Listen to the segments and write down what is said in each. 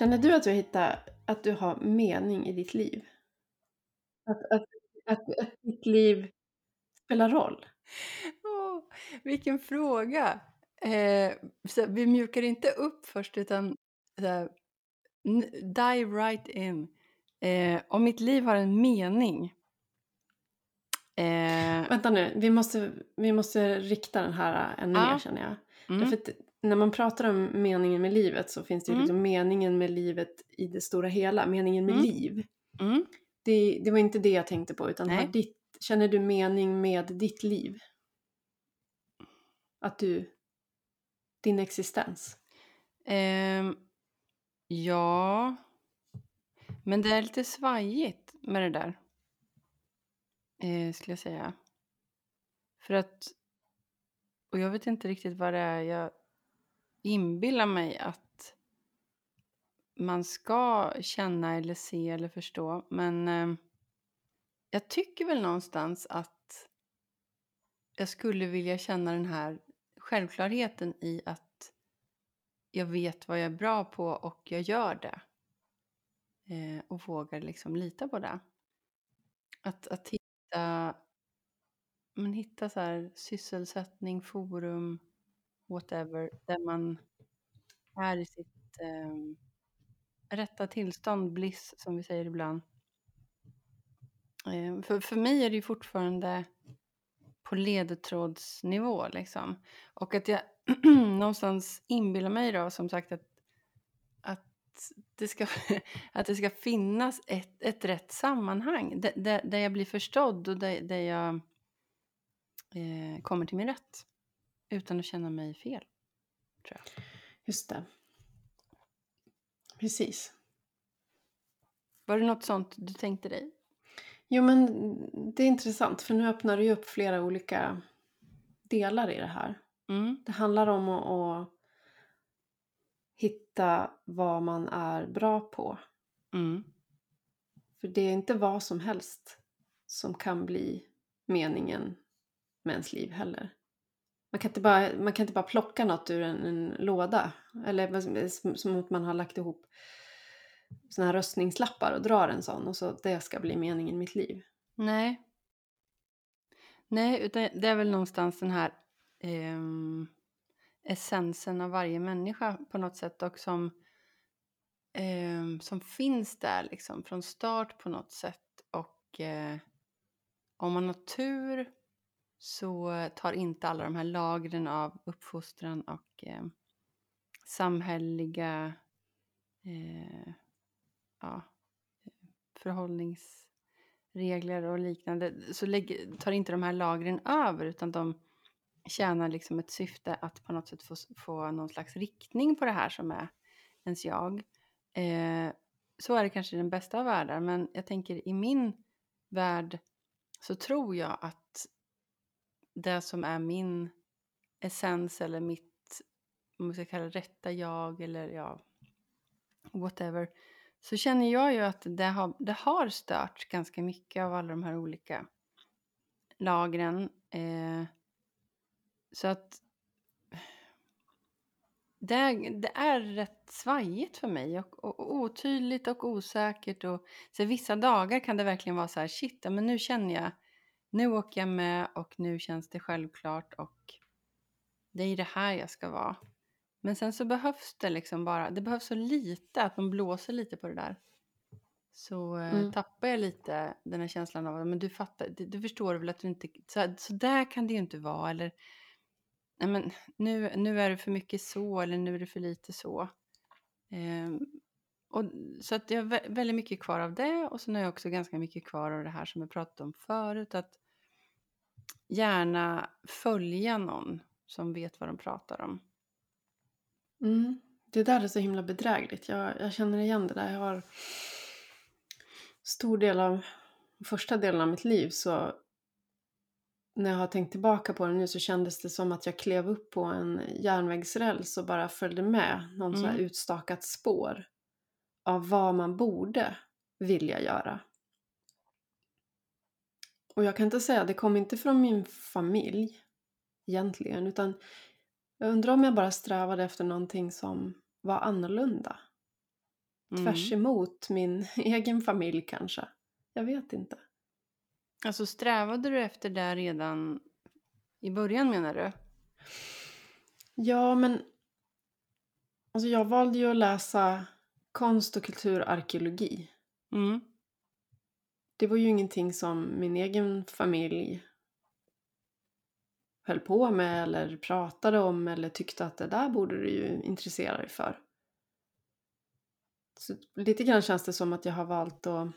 Känner du att du hittar att du har mening i ditt liv? Att, att, att, att ditt liv spelar roll? Åh, vilken fråga! Eh, så vi mjukar inte upp först utan här, dive right in. Eh, om mitt liv har en mening. Eh, Vänta nu, vi måste, vi måste rikta den här ännu Ja. mer känner jag. mm, Därför när man pratar om meningen med livet så finns det ju Mm. liksom meningen med livet i det stora hela, meningen med Mm. liv. mm. Det, det var inte det jag tänkte på utan ditt, känner du mening med ditt liv? Att du, din existens? Ehm, ja, men det är lite svajigt med det där. Eh, skulle jag säga. För att, och jag vet inte riktigt vad det är jag inbilla mig att man ska känna eller se eller förstå. Men eh, jag tycker väl någonstans att jag skulle vilja känna den här självklarheten i att jag vet vad jag är bra på och jag gör det. Eh, och vågar liksom lita på det. Att, att hitta, men hitta så här sysselsättning, forum, whatever, där man är i sitt eh, rätta tillstånd, bliss som vi säger ibland. Eh, för, för mig är det ju fortfarande på ledtrådsnivå liksom. Och att jag någonstans inbillar mig då som sagt att, att, det, ska, att det ska finnas ett, ett rätt sammanhang där, där, där jag blir förstådd och där, där jag eh, kommer till min rätt. Utan att känna mig fel. Tror jag. Just det. Precis. Var det något sånt du tänkte dig? Jo men det är intressant för nu öppnar det ju upp flera olika delar i det här. Mm. Det handlar om att, att hitta vad man är bra på. Mm. För det är inte vad som helst som kan bli meningen med ens liv heller. Man kan inte bara, man kan inte bara plocka något ur en, en låda. Eller som- som att man har lagt ihop såna här röstningslappar och drar en sån och så det ska bli meningen i mitt liv. Nej. Nej, utan det är väl någonstans den här eh, essensen av varje människa på något sätt och som, eh, som finns där liksom från start på något sätt. Och eh, om man har tur så tar inte alla de här lagren av uppfostran och eh, samhälleliga eh, ja, förhållningsregler och liknande så lägger, tar inte de här lagren över utan de tjänar liksom ett syfte att på något sätt få, få någon slags riktning på det här som är ens jag. Eh, så är det kanske i den bästa av världar men jag tänker i min värld så tror jag att det som är min essens eller mitt, om man ska kalla det rätta jag eller ja, whatever. Så känner jag ju att det har, det har stört ganska mycket av alla de här olika lagren. Eh, så att det, är- det är rätt svajigt för mig och, och, och otydligt och osäkert. Och, så vissa dagar kan det verkligen vara så här, shit, ja, men nu känner jag, nu åker jag med och nu känns det självklart och det är det här jag ska vara. Men sen så behövs det liksom bara, det behövs så lite att man blåser lite på det där. Så eh, Mm. tappar jag lite den här känslan av, men du fattar, du, du förstår väl att du inte, så, så där kan det ju inte vara eller nej men nu, nu är det för mycket så eller nu är det för lite så. Ehm, och, så att jag har vä- väldigt mycket kvar av det och sen har jag också ganska mycket kvar av det här som jag pratade om förut. Att gärna följa någon som vet vad de pratar om. Mm. Det där är så himla bedrägligt. Jag, jag känner igen det där. Jag har stor del av första delen av mitt liv så när jag har tänkt tillbaka på det nu så kändes det som att jag klev upp på en järnvägsräls och bara följde med någon så här Mm. utstakat spår av vad man borde vilja göra. Och jag kan inte säga, det kom inte från min familj egentligen utan jag undrar om jag bara strävade efter någonting som var annorlunda. tvärs Mm. emot min egen familj kanske. Jag vet inte. Alltså strävade du efter det redan i början menar du? Ja, men alltså jag valde ju att läsa konst och kulturarkeologi. Mm. Det var ju ingenting som min egen familj höll på med eller pratade om eller tyckte att det där borde du ju intressera dig för. Så lite grann känns det som att jag har valt att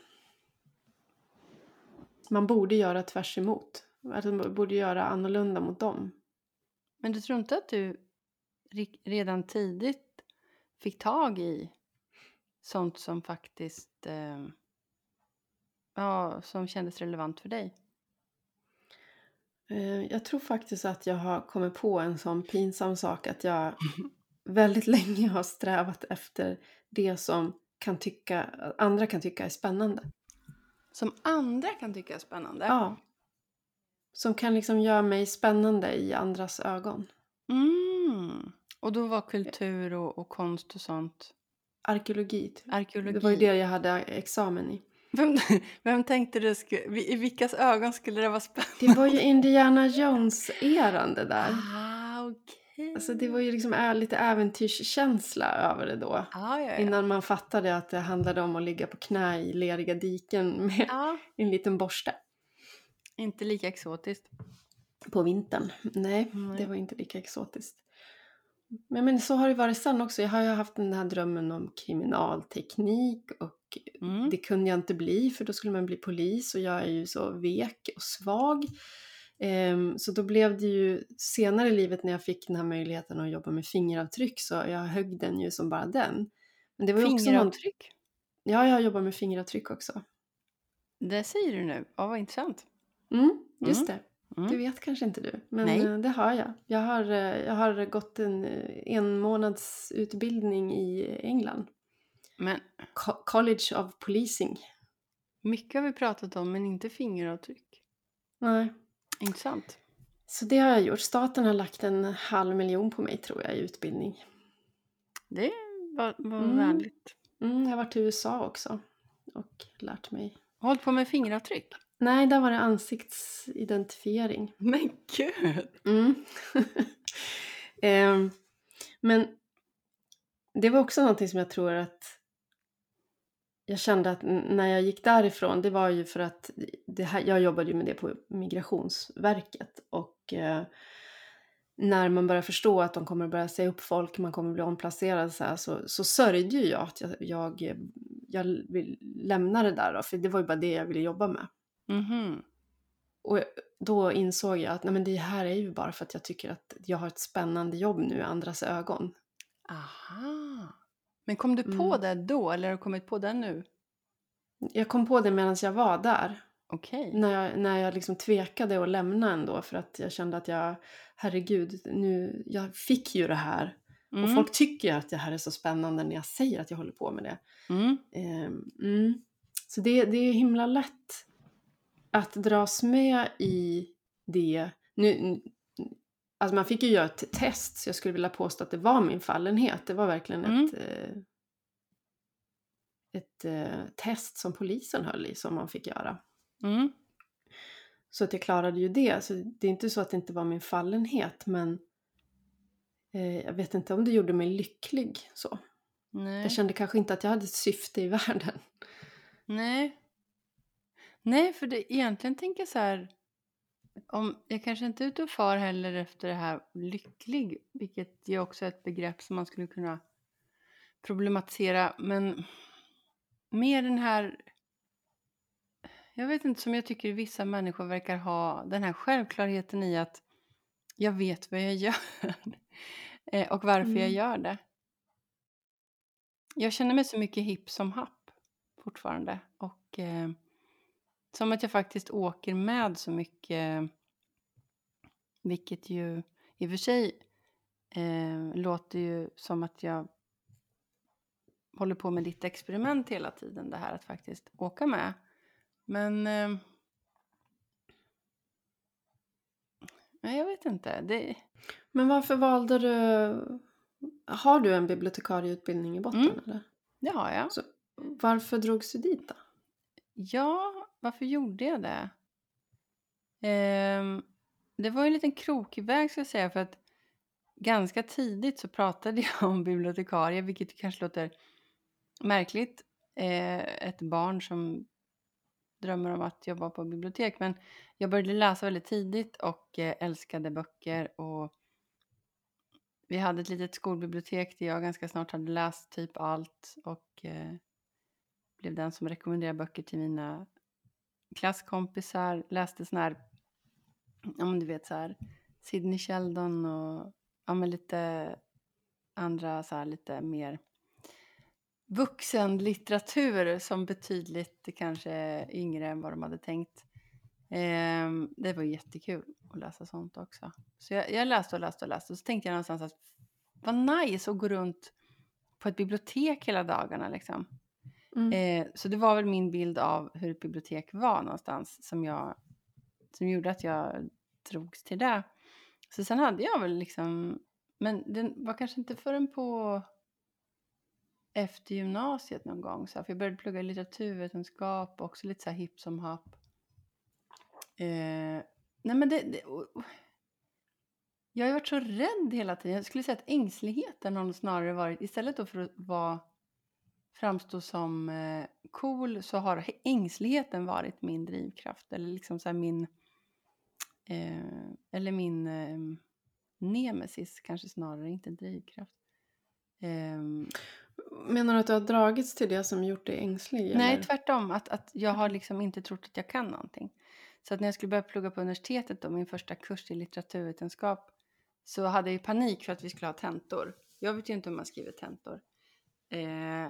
man borde göra tvärs emot. Att man borde göra annorlunda mot dem. Men du tror inte att du redan tidigt fick tag i sånt som faktiskt eh, ja, som kändes relevant för dig? Eh, Jag tror faktiskt att jag har kommit på en sån pinsam sak att jag väldigt länge har strävat efter det som kan tycka, andra kan tycka är spännande. Som andra kan tycka är spännande? Ja. Som kan liksom göra mig spännande i andras ögon. Mm. Och då var kultur och, och konst och sånt Arkeologi. typ. arkeologi? Det var ju det jag hade examen i. Vem, vem tänkte du skulle, i vilkas ögon skulle det vara spännande? Det var ju Indiana Jones-eran det där. Ah, okej. Alltså det var ju liksom lite äventyrskänsla över det då. Ah, ja, ja. Innan man fattade att det handlade om att ligga på knä i leriga diken med ja. en liten borste. Inte lika exotiskt. På vintern. Nej, Nej. det var inte lika exotiskt. Men, men så har det varit sen också. Jag har ju haft den här drömmen om kriminalteknik och Mm. det kunde jag inte bli för då skulle man bli polis och jag är ju så vek och svag. Ehm, så då blev det ju senare i livet när jag fick den här möjligheten att jobba med fingeravtryck så jag högg den ju som bara den. Men det var ju också någon... Fingeravtryck? Ja, jag jobbar med fingeravtryck också. Det säger du nu. Ja, vad intressant. Mm, just det. Mm. Det vet kanske inte du, men Nej. eh, det har jag. Jag har, eh, jag har gått en eh, en månads utbildning i England. Men Co- College of Policing. mycket har vi pratat om, men inte fingeravtryck. Nej. Intressant. Så det har jag gjort. Staten har lagt en halv miljon på mig tror jag i utbildning. Det var, var Mm. vänligt. Mm, jag har varit i USA också och lärt mig. Hållit på med fingeravtryck? Nej, där var det ansiktsidentifiering. Men gud! Mm. Ehm, men det var också någonting som jag tror att jag kände att när jag gick därifrån, det var ju för att det här, jag jobbade ju med det på Migrationsverket och eh, när man börjar förstå att de kommer börja säga upp folk, man kommer bli omplacerad så, här, så, så sörjde ju jag att jag, jag, jag vill lämna det där då, för det var ju bara det jag ville jobba med. Mhm. Och då insåg jag att nej, men det här är ju bara för att jag tycker att jag har ett spännande jobb nu i andras ögon. Aha. Men kom du på Mm. det då, eller har du kommit på det nu? Jag kom på det medan jag var där. Okej. När jag, när jag liksom tvekade att lämna ändå för att jag kände att jag, herregud, nu, jag fick ju det här. Mm. Och folk tycker att det här är så spännande när jag säger att jag håller på med det. Mm. Ehm, mm. Så det, det är himla lätt att dras med i det. Nu, alltså man fick ju göra ett test, så jag skulle vilja påstå att det var min fallenhet. Det var verkligen Mm. ett, eh, ett eh, test som polisen höll i som man fick göra. Mm. Så att jag klarade ju det. Så det är inte så att det inte var min fallenhet, men eh, jag vet inte om det gjorde mig lycklig så. Nej. Jag kände kanske inte att jag hade ett syfte i världen. Nej. Nej, för det, egentligen tänker jag så här. Om, jag kanske inte är ute och far heller efter det här lycklig, vilket ju också är ett begrepp som man skulle kunna problematisera, men mer den här, jag vet inte, som jag tycker vissa människor verkar ha, den här självklarheten i att jag vet vad jag gör Eh, och varför jag Mm. gör det. Jag känner mig så mycket hipp som happ fortfarande och eh, som att jag faktiskt åker med så mycket, vilket ju i och för sig eh, låter ju som att jag håller på med ditt experiment hela tiden, det här att faktiskt åka med. Men eh, nej, jag vet inte. Det, Men varför valde du... Har du en bibliotekarieutbildning i botten Mm. eller? Det har jag. Så varför drogs du dit då? Ja, varför gjorde jag det? Ehm, det var ju en liten krokig väg ska jag säga för att ganska tidigt så pratade jag om bibliotekarie, vilket kanske låter märkligt. Eh, ett barn som drömmer om att jobba på bibliotek. Men jag började läsa väldigt tidigt och eh, älskade böcker. Och vi hade ett litet skolbibliotek där jag ganska snart hade läst typ allt och eh, blev den som rekommenderade böcker till mina klasskompisar. Läste sån här, ja men du vet så här, Sidney Sheldon och ja men lite andra så här lite mer vuxenlitteratur som betydligt kanske yngre än vad de hade tänkt. Eh, det var jättekul att läsa sånt också. Så jag, jag, läste och läste och läste och så tänkte jag någonstans att vad nice att gå runt på ett bibliotek hela dagarna liksom. Mm. Eh, så det var väl min bild av hur ett bibliotek var någonstans som jag som gjorde att jag drogs till det. Så sen hade jag väl liksom, men den var kanske inte förrän på efter gymnasiet någon gång. Så här, för jag började plugga litteraturvetenskap och också lite så här hipp som happ. Eh, nej men det, det jag har ju varit så rädd hela tiden. Jag skulle säga att ängsligheten har snarare varit, istället då för att vara, framstå som eh, cool så har ängsligheten varit min drivkraft. Eller liksom så min, eh, eller min eh, nemesis kanske snarare, inte drivkraft. Um, Menar du att du har dragits till det som gjort dig ängslig? Nej, eller? tvärtom. Att, att jag har liksom inte trott att jag kan någonting. Så att när jag skulle börja plugga på universitetet, då, min första kurs i litteraturvetenskap, så hade jag panik för att vi skulle ha tentor. Jag vet ju inte hur man skriver tentor. Eh,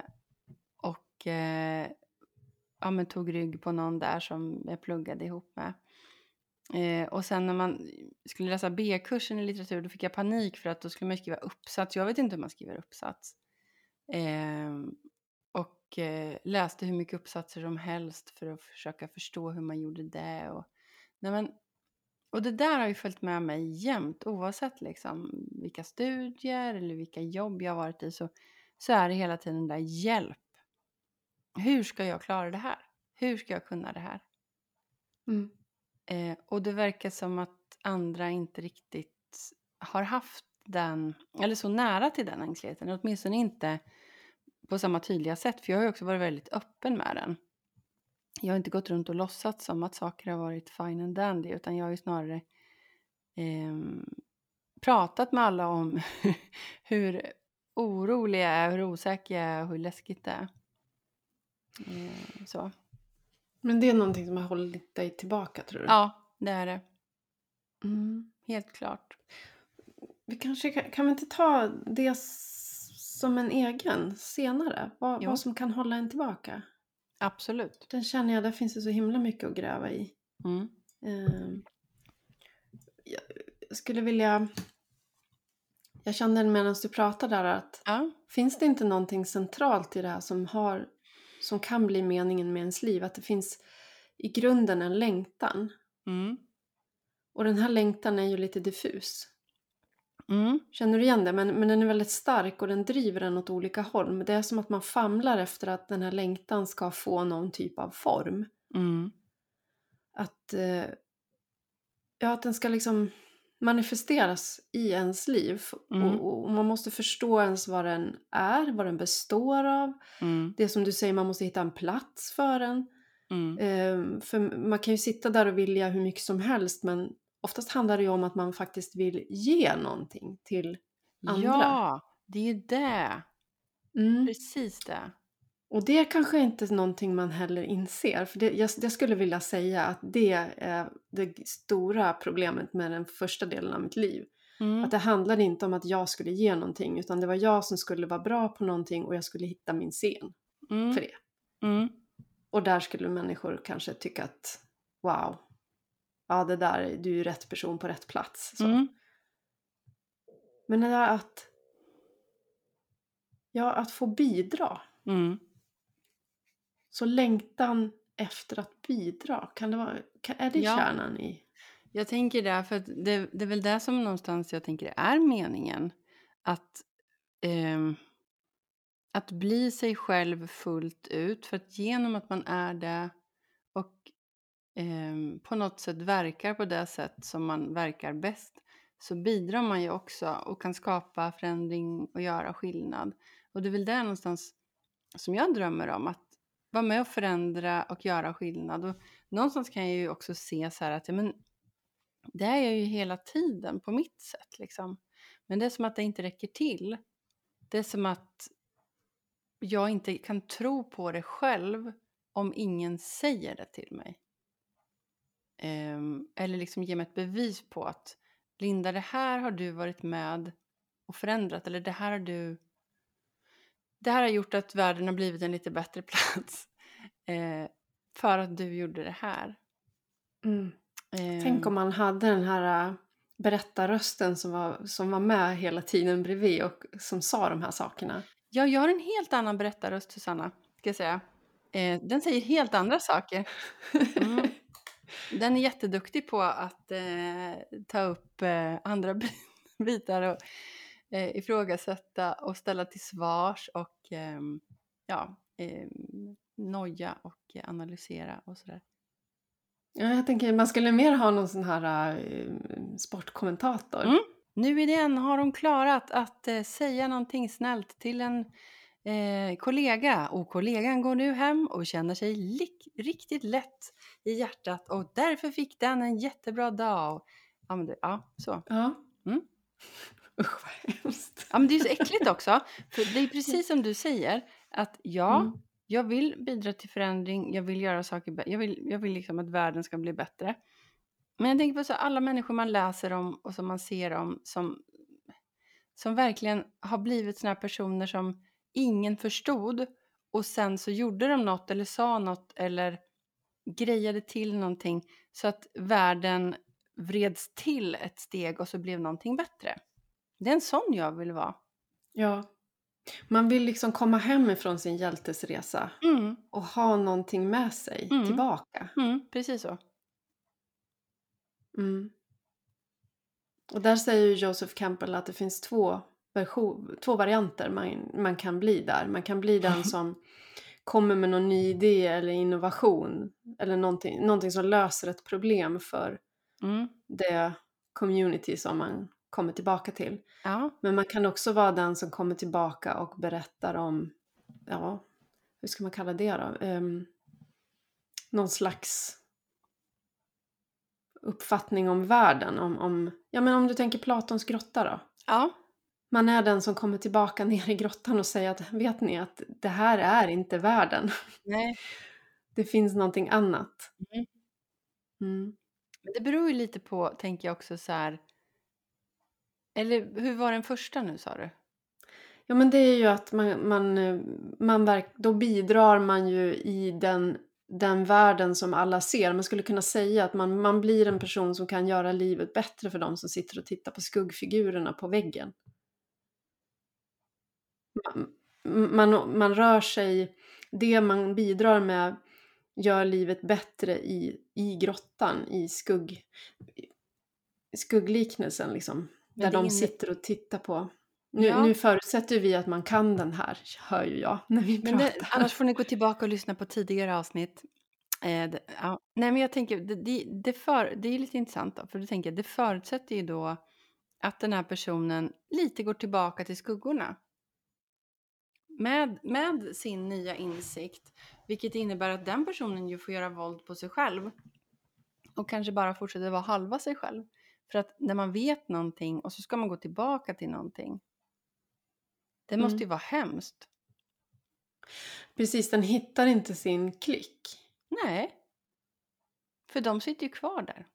och eh, ja, men tog rygg på någon där som jag pluggade ihop med. Eh, och sen när man skulle läsa B-kursen i litteratur då fick jag panik för att då skulle man skriva uppsats. Jag vet inte hur man skriver uppsats. Eh, och eh, läste hur mycket uppsatser som helst för att försöka förstå hur man gjorde det. Och, nej men, och det där har ju följt med mig jämt oavsett liksom, vilka studier eller vilka jobb jag har varit i så, så är det hela tiden där hjälp. Hur ska jag klara det här? Hur ska jag kunna det här? Mm. Eh, och det verkar som att andra inte riktigt har haft den, eller så nära till den ängsligheten, åtminstone inte på samma tydliga sätt, för jag har ju också varit väldigt öppen med den. Jag har inte gått runt och låtsats som att saker har varit fine and dandy, utan jag har ju snarare eh, pratat med alla om hur orolig jag är, hur osäker jag är och hur läskigt det är. Eh, så. Men det är någonting som har hållit dig tillbaka tror du? Ja, det är det. Mm. Helt klart. Vi kanske kan, kan vi inte ta det som en egen senare? Vad, vad som kan hålla en tillbaka? Absolut. Den känner jag, där finns det så himla mycket att gräva i. Mm. Uh, jag skulle vilja... Jag kände medan du pratade där att ja. finns det inte någonting centralt i det här som har som kan bli meningen med ens liv. Att det finns i grunden en längtan. Mm. Och den här längtan är ju lite diffus. Mm. Känner du igen det? Men, men den är väldigt stark och den driver en åt olika håll. Men det är som att man famlar efter att den här längtan ska få någon typ av form. Mm. Att, eh, ja, att den ska liksom manifesteras i ens liv. Mm. Och, och, man måste förstå ens vad den är, vad den består av. Mm. Det som du säger, man måste hitta en plats för den. Mm. Eh, för man kan ju sitta där och vilja hur mycket som helst men oftast handlar det ju om att man faktiskt vill ge någonting till andra. Ja, det är ju det. Mm. Precis det. Och det är kanske inte någonting man heller inser. För det, jag, jag, skulle vilja säga att det är det stora problemet med den första delen av mitt liv. Mm. Att det handlade inte om att jag skulle ge någonting utan det var jag som skulle vara bra på någonting och jag skulle hitta min scen mm. för det. Mm. Och där skulle människor kanske tycka att wow, ja det där, du är rätt person på rätt plats. Mm. Men det där att, ja, att få bidra. Mm. Så längtan efter att bidra, kan det vara, kan, är det ja. kärnan i? Jag tänker det, för det, det är väl det som någonstans jag tänker är meningen. Att, eh, att bli sig själv fullt ut. För att genom att man är det och eh, på något sätt verkar på det sätt som man verkar bäst så bidrar man ju också och kan skapa förändring och göra skillnad. Och det är väl där någonstans som jag drömmer om, att vara med och förändra och göra skillnad. Och någonstans kan jag ju också se så här att men, det är jag ju hela tiden på mitt sätt. Liksom. Men det är som att det inte räcker till. Det är som att jag inte kan tro på det själv om ingen säger det till mig. Um, eller liksom ge mig ett bevis på att Linda, det här har du varit med och förändrat. Eller det här har du... Det här har gjort att världen har blivit en lite bättre plats. Eh, för att du gjorde det här. Mm. Eh, Tänk om man hade den här äh, berättarrösten som var, som var med hela tiden bredvid och som sa de här sakerna. Ja, jag har en helt annan berättarröst, Susanna. Ska jag säga. Eh, den säger helt andra saker. Mm. Den är jätteduktig på att eh, ta upp eh, andra bitar och eh, ifrågasätta och ställa till svars och ehm, ja, eh, noja och analysera och sådär. Ja, jag tänker man skulle mer ha någon sån här uh, sportkommentator. Mm. Nu i den har hon klarat att uh, säga någonting snällt till en uh, kollega och kollegan går nu hem och känner sig riktigt lätt i hjärtat och därför fick den en jättebra dag. Ja, men det, ja så. Ja. Mm. Usch vad hemskt. Ja, men det är så äckligt också. För det är precis som du säger att ja, mm jag vill bidra till förändring, jag vill göra saker bättre, jag vill, jag vill liksom att världen ska bli bättre. Men jag tänker på så alla människor man läser om och som man ser om som, som verkligen har blivit såna här personer som ingen förstod och sen så gjorde de något eller sa något eller grejade till någonting så att världen vreds till ett steg och så blev någonting bättre. Det är en sån jag vill vara. Ja, man vill liksom komma hem ifrån sin hjältesresa mm. och ha någonting med sig mm. tillbaka. Mm, precis så. Mm. Och där säger Joseph Campbell att det finns två, version, två varianter man, man kan bli där. Man kan bli den som kommer med någon ny idé eller innovation eller någonting, någonting som löser ett problem för mm. det community som man kommer tillbaka till. Ja. Men man kan också vara den som kommer tillbaka och berättar om, ja, hur ska man kalla det då? Um, någon slags uppfattning om världen. Om, om, ja, men om du tänker Platons grotta då. Ja. Man är den som kommer tillbaka ner i grottan och säger att vet ni att det här är inte världen. Nej. Det finns någonting annat. Mm. Mm. Det beror ju lite på, tänker jag också så här, eller hur var den första nu sa du? Ja men det är ju att man, man, eh, man verk, då bidrar man ju i den, den världen som alla ser. Man skulle kunna säga att man, man blir en person som kan göra livet bättre för de som sitter och tittar på skuggfigurerna på väggen. Man, man, man rör sig, det man bidrar med gör livet bättre i, i grottan, i skugg, skuggliknelsen liksom. Där de sitter och tittar på. Nu, ja. nu förutsätter vi att man kan den här, hör ju jag när vi men pratar. Det, annars får ni gå tillbaka och lyssna på tidigare avsnitt. Eh, det, ja. Nej men jag tänker, det, det, för, det är lite intressant då, för då tänker det förutsätter ju då att den här personen lite går tillbaka till skuggorna. Med, med sin nya insikt, vilket innebär att den personen ju får göra våld på sig själv och kanske bara fortsätter vara halva sig själv. För att när man vet någonting och så ska man gå tillbaka till någonting. Det måste mm. ju vara hemskt. Precis, den hittar inte sin klick. Nej. För de sitter ju kvar där.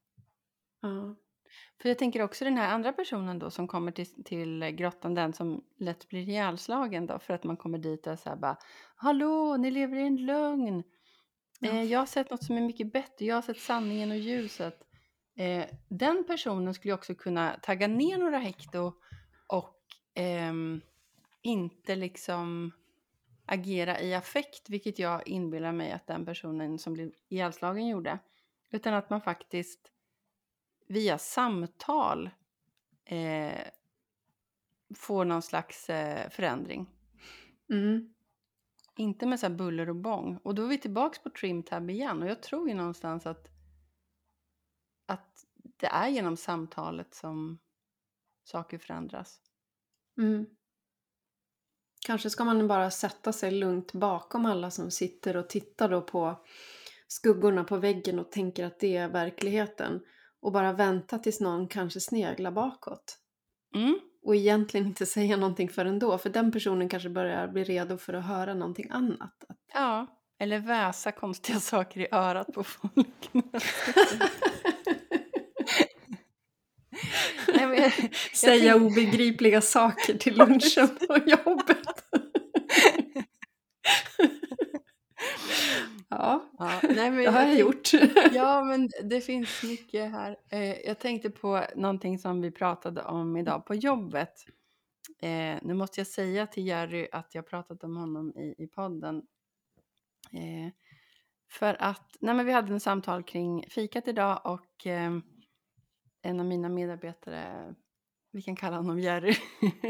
Ja. För jag tänker också den här andra personen då som kommer till, till grottan, den som lätt blir ihjälslagen då för att man kommer dit och säger bara Hallå, ni lever i en lögn. Ja. Eh, jag har sett något som är mycket bättre, jag har sett sanningen och ljuset. Eh, den personen skulle också kunna tagga ner några hekto och eh, inte liksom agera i affekt, vilket jag inbillar mig att den personen som blev ihjälslagen gjorde. Utan att man faktiskt via samtal eh, får någon slags eh, förändring. Mm. Inte med så här buller och bång. Och då är vi tillbaks på trim tab igen. Och jag tror ju någonstans att, att det är genom samtalet som saker förändras. Mm. Kanske ska man bara sätta sig lugnt bakom alla som sitter och tittar då på skuggorna på väggen och tänker att det är verkligheten. Och bara vänta tills någon kanske sneglar bakåt. Mm. Och egentligen inte säga någonting förrän då. För den personen kanske börjar bli redo för att höra någonting annat. Ja, eller väsa konstiga saker i örat på folk. Nej, jag, Säga tänk- obegripliga saker till lunchen på jobbet. ja, ja, nej, men det har jag tänk- gjort. Ja, men det finns mycket här. Eh, jag tänkte på någonting som vi pratade om idag på jobbet. Eh, nu måste jag säga till Jerry att jag pratat om honom i, i podden. Eh, för att nej, men vi hade en samtal kring fikat idag och eh, en av mina medarbetare, vi kan kalla honom Jerry,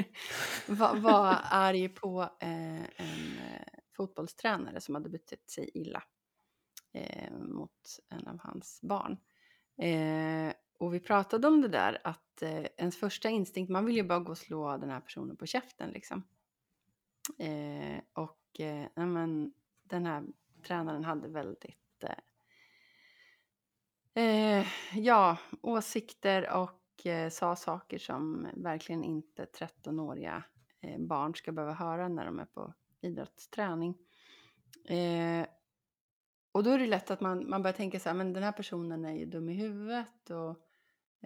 var, var arg på eh, en eh, fotbollstränare som hade betett sig illa eh, mot en av hans barn. Eh, och vi pratade om det där att eh, ens första instinkt, man vill ju bara gå och slå den här personen på käften liksom. Eh, och eh, men, den här tränaren hade väldigt eh, eh, ja, åsikter och eh, sa saker som verkligen inte 13-åriga eh, barn ska behöva höra när de är på idrottsträning. Eh, och då är det lätt att man, man börjar tänka så här, men den här personen är ju dum i huvudet och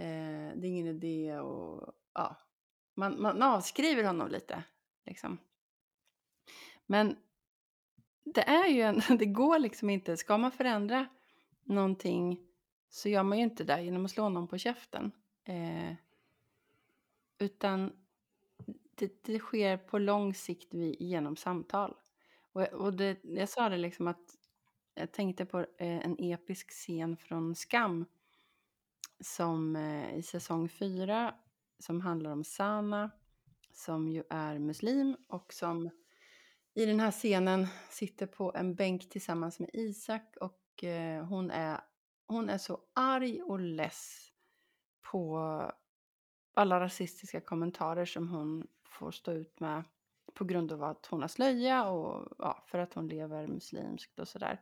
eh, det är ingen idé och ja, man, man avskriver honom lite liksom. Men det är ju en, det går liksom inte, ska man förändra någonting så gör man ju inte det genom att slå någon på käften. Eh, utan det, det sker på lång sikt vid, genom samtal. Och, och det, jag sa det liksom att jag tänkte på eh, en episk scen från Skam som eh, i säsong fyra som handlar om Sana som ju är muslim och som i den här scenen sitter på en bänk tillsammans med Isak och eh, hon, är, hon är så arg och less på alla rasistiska kommentarer som hon får stå ut med på grund av att hon har slöja och ja, för att hon lever muslimskt och sådär.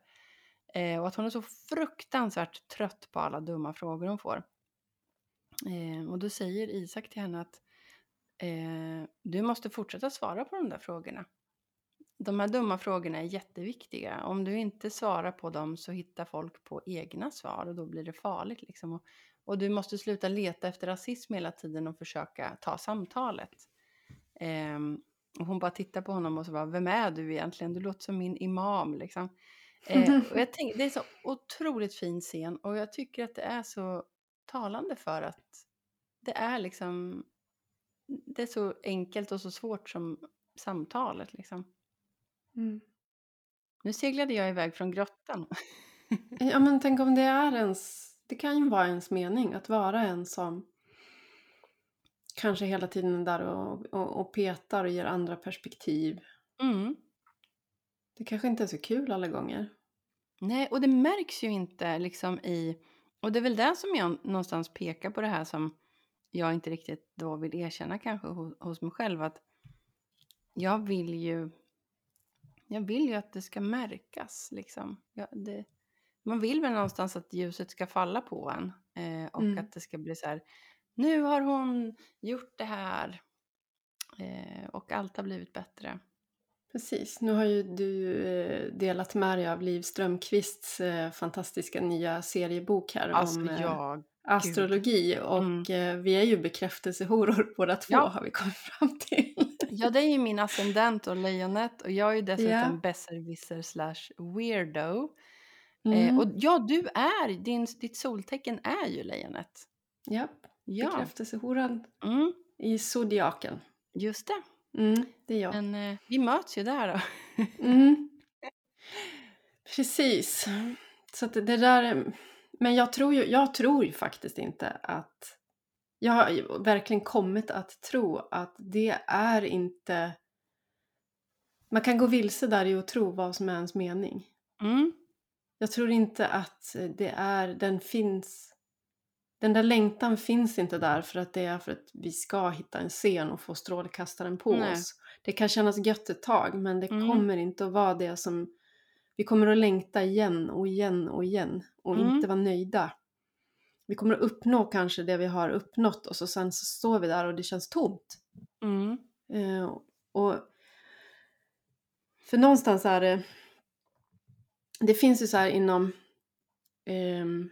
Eh, och att hon är så fruktansvärt trött på alla dumma frågor hon får. Eh, och då säger Isak till henne att eh, du måste fortsätta svara på de där frågorna. De här dumma frågorna är jätteviktiga. Om du inte svarar på dem så hittar folk på egna svar och då blir det farligt. Liksom. Och, och du måste sluta leta efter rasism hela tiden och försöka ta samtalet. Um, och hon bara tittar på honom och så bara, vem är du egentligen? Du låter som min imam liksom. Eh, och jag tänkte, det är så otroligt fin scen och jag tycker att det är så talande för att det är liksom, det är så enkelt och så svårt som samtalet liksom. Mm. Nu seglade jag iväg från grottan. Ja men tänk om det är ens, det kan ju vara ens mening att vara en som kanske hela tiden är där och, och, och petar och ger andra perspektiv. Mm. Det kanske inte är så kul alla gånger. Nej, och det märks ju inte liksom i... Och det är väl det som jag någonstans pekar på det här som jag inte riktigt då vill erkänna kanske hos, hos mig själv att jag vill ju... Jag vill ju att det ska märkas liksom. Jag, det, man vill väl någonstans att ljuset ska falla på en eh, och Mm. att det ska bli så här nu har hon gjort det här eh, och allt har blivit bättre. Precis, nu har ju du eh, delat med dig av Liv Strömquists eh, fantastiska nya seriebok här Alltså om eh, jag... astrologi och eh, vi är ju bekräftelsehoror båda två Ja. har vi kommit fram till. Ja, det är ju min ascendent och lejonet och jag är ju dessutom Ja. besserwisser slash weirdo. Mm. Eh, och ja, du är, din, ditt soltecken är ju lejonet. ja, Ja, bekräftelsehoran mm, i zodiaken. just det. Mm, det är jag. Men eh, vi möts ju där då. Mm. Precis. Mm. Så det det där... är- Men jag tror ju, jag tror ju faktiskt inte att... Jag har verkligen kommit att tro att det är inte man kan gå vilse där i att tro vad som är ens mening. Mm. Jag tror inte att det är, den finns, den där längtan finns inte där för att det är för att vi ska hitta en scen och få strålkastaren på Nej. oss. Det kan kännas gött ett tag men det Mm. kommer inte att vara det som, vi kommer att längta igen och igen och igen och Mm. inte vara nöjda. Vi kommer att uppnå kanske det vi har uppnått och så sen så står vi där och det känns tomt. Mm. Eh, och för någonstans är det, det finns ju så här inom, ehm,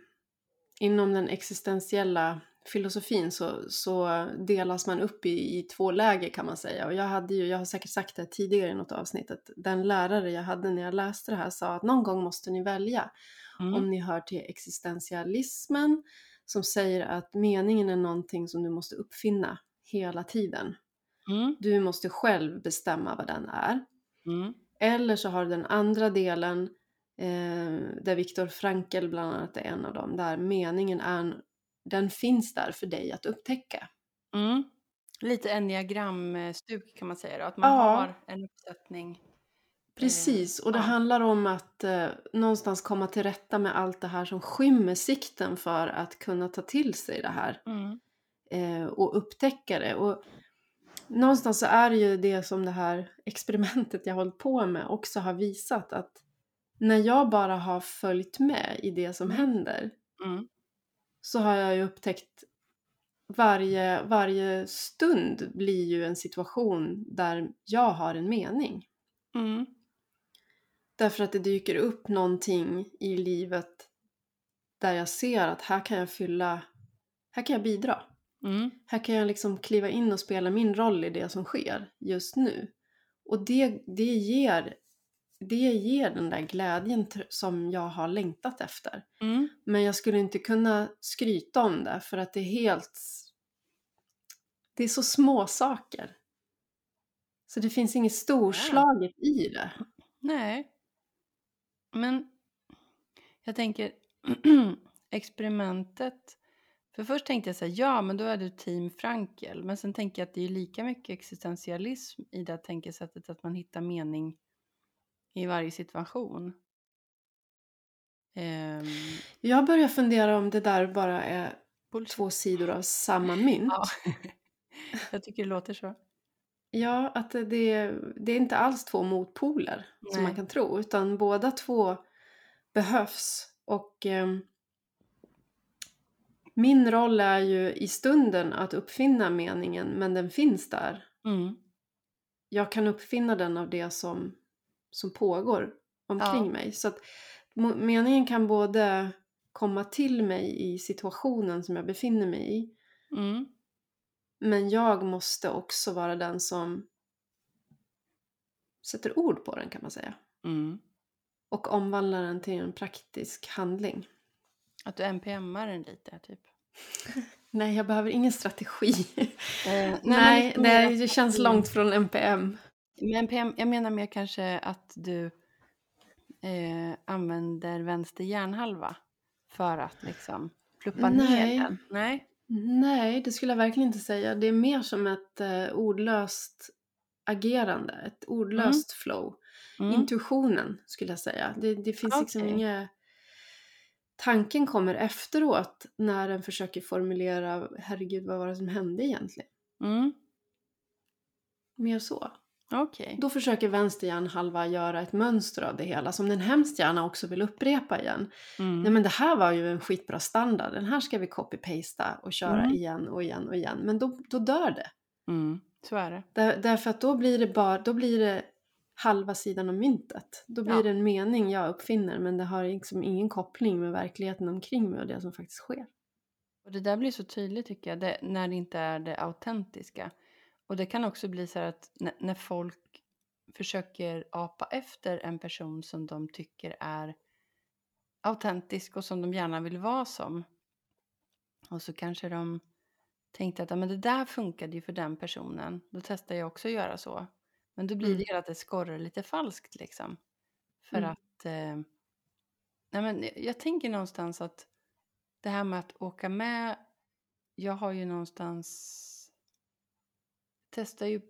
inom den existentiella filosofin så, så delas man upp i, i två läger kan man säga. Och jag hade ju, jag har säkert sagt det tidigare i något avsnitt, att den lärare jag hade när jag läste det här sa att någon gång måste ni välja Mm. om ni hör till existentialismen som säger att meningen är någonting som du måste uppfinna hela tiden. Mm. Du måste själv bestämma vad den är. Mm. Eller så har du den andra delen eh, där Viktor Frankl bland annat är en av dem, där meningen är, den finns där för dig att upptäcka. Mm. Lite enneagramstuk kan man säga då, att man Ja. har en uppsättning. Precis, och det ja. handlar om att eh, någonstans komma till rätta med allt det här som skymmer sikten för att kunna ta till sig det här. Mm. eh, och upptäcka det. Och någonstans så är det ju det som det här experimentet jag hållit på med också har visat att när jag bara har följt med i det som händer Mm. så har jag ju upptäckt varje, varje stund blir ju en situation där jag har en mening. Mm. Därför att det dyker upp någonting i livet där jag ser att här kan jag fylla, här kan jag bidra. Mm. Här kan jag liksom kliva in och spela min roll i det som sker just nu. Och det, det, ger, det ger den där glädjen som jag har längtat efter. Mm. Men jag skulle inte kunna skryta om det för att det är helt... Det är så små saker. Så det finns inget storslaget i det. Nej. Men jag tänker experimentet. För först tänkte jag så här, ja men då är du team Frankel. Men sen tänker jag att det är lika mycket existentialism i det tänkesättet att man hittar mening i varje situation. Ehm, Jag börjar fundera om det där bara är bullshit. två sidor av samma mynt. Ja. jag tycker det låter så. Ja, att det, det, är inte alls två motpoler som Nej. man kan tro, utan båda två behövs. Och ehm, min roll är ju i stunden att uppfinna meningen, men den finns där. Mm. Jag kan uppfinna den av det som, som pågår omkring Ja. mig. Så att meningen kan både komma till mig i situationen som jag befinner mig i, Mm. Men jag måste också vara den som sätter ord på den kan man säga. Mm. Och omvandlar den till en praktisk handling. Att du NPMar den lite typ. Nej, jag behöver ingen strategi. Eh, Nej, lite det, känns långt från NPM. Men NPM, jag menar mer kanske att du eh, använder vänster hjärnhalva för att liksom pluppa Nej. ner den. Nej. Nej, det skulle jag verkligen inte säga. Det är mer som ett eh, ordlöst agerande, ett ordlöst flow. Mm. Intuitionen skulle jag säga. Det, det finns liksom Okej. inget... Tanken kommer efteråt när den försöker formulera, herregud vad var det som hände egentligen? Mm. Mer så. Okej. Då försöker vänster hjärnhalva göra ett mönster av det hela som den hemskt gärna också vill upprepa igen. Mm. Nej men det här var ju en skitbra standard, den här ska vi copy-pasta och köra Mm. igen och igen och igen. Men då, då dör det. Mm. Så är det. Där, därför att då blir det bara, då blir det halva sidan av myntet. Då blir Ja. det en mening jag uppfinner men det har liksom ingen koppling med verkligheten omkring mig och det som faktiskt sker. Och det där blir så tydligt tycker jag, det, när det inte är det autentiska. Och det kan också bli så här att när, folk försöker apa efter en person som de tycker är autentisk och som de gärna vill vara som. Och så kanske de tänkte att ja, men det där funkade ju för den personen, då testar jag också att göra så. Men då blir Mm. det ju att det skorrar lite falskt liksom. För Mm. att, eh, nej men jag tänker någonstans att det här med att åka med, jag har ju någonstans, testar ju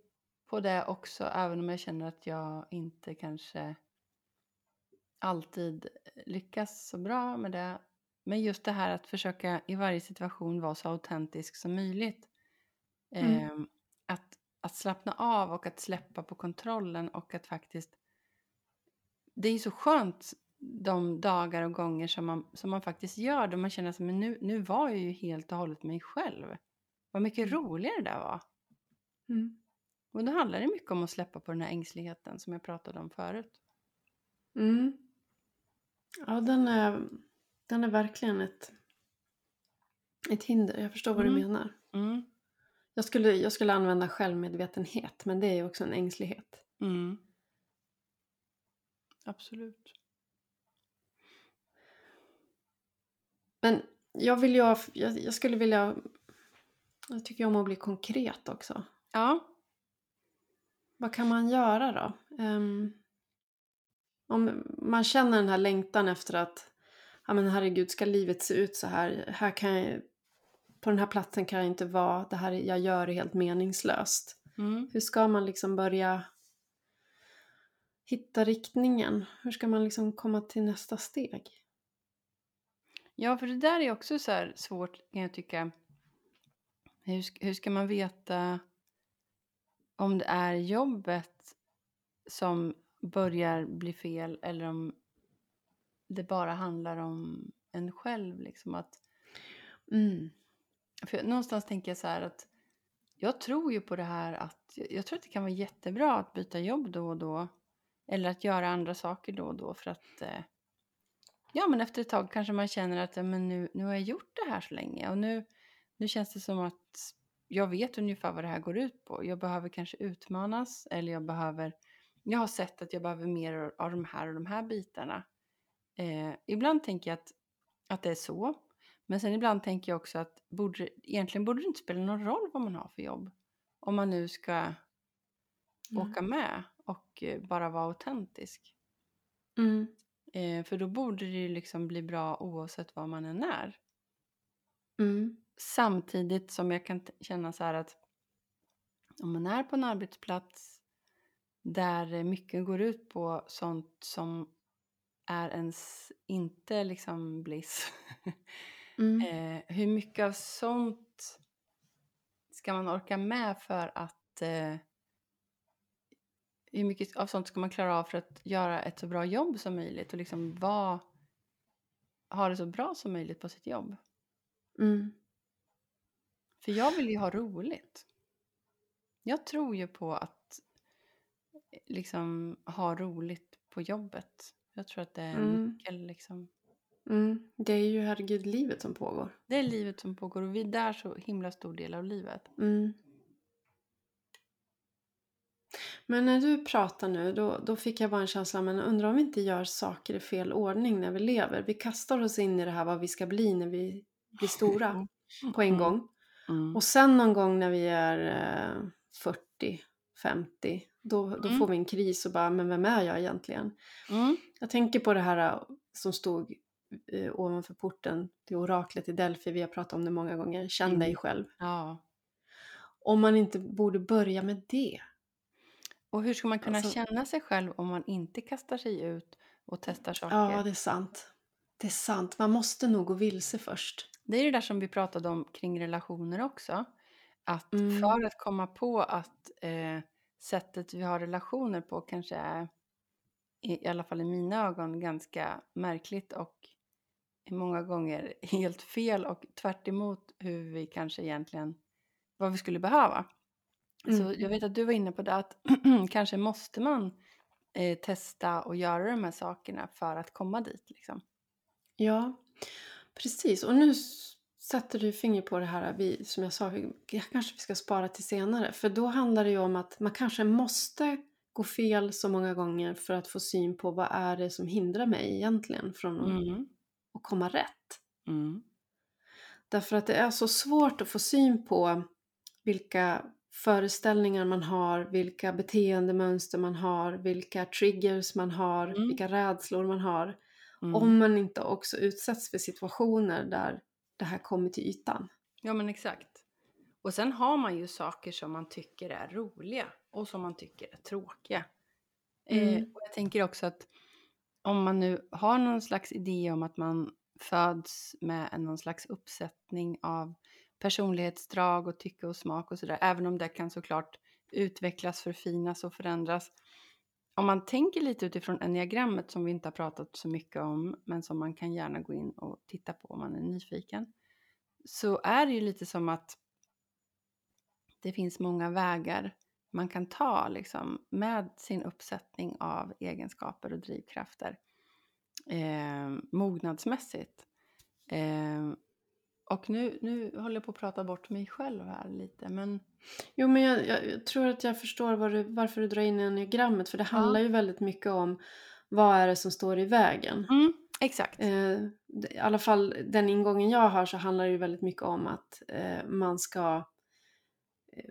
på det också, även om jag känner att jag inte kanske alltid lyckas så bra med det. Men just det här att försöka i varje situation vara så autentisk som möjligt. Mm. Eh, att, att slappna av och att släppa på kontrollen och att faktiskt... Det är så skönt de dagar och gånger som man, som man faktiskt gör då man känner att men nu, nu var jag ju helt och hållet mig själv. Vad mycket Mm. roligare det där var. Mm. Och då handlar det mycket om att släppa på den här ängsligheten som jag pratade om förut. Mm. Ja, den är, den är verkligen ett, ett hinder. Jag förstår vad Mm. du menar. Mm. Jag skulle, jag skulle använda självmedvetenhet, men det är ju också en ängslighet. Mm. Absolut. Men jag vill ju, jag, jag skulle vilja, jag tycker om att bli konkret också. Ja. Vad kan man göra då? Ehm, om man känner den här längtan efter att, ja men herregud, ska livet se ut så här? Här kan jag, på den här platsen kan jag inte vara, det här jag gör är helt meningslöst. Mm. Hur ska man liksom börja hitta riktningen? Hur ska man liksom komma till nästa steg? Ja, för det där är också så svårt kan jag tycka. Hur, hur ska man veta om det är jobbet som börjar bli fel eller om det bara handlar om en själv? Liksom att, Mm. för någonstans tänker jag så här att jag tror ju på det här att jag tror att det kan vara jättebra att byta jobb då och då eller att göra andra saker då och då för att eh, ja men efter ett tag kanske man känner att ja, men nu, nu har jag gjort det här så länge och nu, nu känns det som att jag vet ungefär vad det här går ut på. Jag behöver kanske utmanas eller jag behöver jag har sett att jag behöver mer av de här och de här bitarna. Eh, ibland tänker jag att, att det är så. Men sen ibland tänker jag också att borde, egentligen borde det inte spela någon roll vad man har för jobb. Om man nu ska Mm. åka med och eh, bara vara autentisk. Mm. Eh, för då borde det ju liksom bli bra oavsett vad man än är. Mm. Samtidigt som jag kan känna så här att om man är på en arbetsplats där mycket går ut på sånt som är ens inte liksom bliss. Mm. eh, hur mycket av sånt ska man orka med för att eh, hur mycket av sånt ska man klara av för att göra ett så bra jobb som möjligt och liksom vara, ha det så bra som möjligt på sitt jobb. Mm. För jag vill ju ha roligt. Jag tror ju på att eh, liksom ha roligt på jobbet. Jag tror att det är en Mm. nyckel liksom. Mm. Det är ju herregud livet som pågår. Det är livet som pågår och vi är där så himla stor del av livet. Mm. Men när du pratar nu, då, då fick jag bara en känsla, men undrar om vi inte gör saker i fel ordning när vi lever. Vi kastar oss in i det här vad vi ska bli när vi blir stora på en gång. Mm. Och sen någon gång när vi är eh, 40, 50, då, då Mm. får vi en kris och bara, men vem är jag egentligen? Mm. Jag tänker på det här eh, som stod eh, ovanför porten till oraklet i Delphi, vi har pratat om det många gånger, känn Mm. dig själv. Ja. Om man inte borde börja med det. Och hur ska man kunna Alltså- känna sig själv om man inte kastar sig ut och testar saker? Ja, det är sant. Det är sant. Man måste nog gå vilse först. Det är det där som vi pratade om kring relationer också. Att Mm. för att komma på att eh, sättet vi har relationer på kanske är, i, alla fall i mina ögon, ganska märkligt och många gånger helt fel och tvärt emot hur vi kanske egentligen, vad vi skulle behöva. Så Mm. jag vet att du var inne på det att kanske måste man eh, testa och göra de här sakerna för att komma dit. Liksom. Ja, precis. Och nu sätter du finger på det här vi, som jag sa, vi- kanske vi ska spara till senare. För då handlar det ju om att man kanske måste gå fel så många gånger för att få syn på vad är det som hindrar mig egentligen från att, Mm. att komma rätt. Mm. Därför att det är så svårt att få syn på vilka föreställningar man har, vilka beteendemönster man har, vilka triggers man har, Mm. vilka rädslor man har. Mm. Om man inte också utsätts för situationer där det här kommer till ytan. Ja men exakt. Och sen har man ju saker som man tycker är roliga. och som man tycker är tråkiga. Mm. Eh, och jag tänker också att om man nu har någon slags idé om att man föds med någon slags uppsättning av personlighetsdrag och tycke och smak och sådär, även om det kan såklart utvecklas, förfinas och förändras. Om man tänker lite utifrån enneagrammet som vi inte har pratat så mycket om, men som man kan gärna gå in och titta på om man är nyfiken, så är det ju lite som att det finns många vägar man kan ta liksom, med sin uppsättning av egenskaper och drivkrafter eh, mognadsmässigt. Eh, och nu, nu håller jag på att prata bort mig själv här lite, men Jo, men jag, jag, tror att jag förstår vad du, varför du drar in enneagrammet. För det handlar ju väldigt mycket om vad är det som står i vägen. mm, exakt. Eh, I alla fall den ingången jag har så handlar det ju väldigt mycket om att eh, man ska... Eh,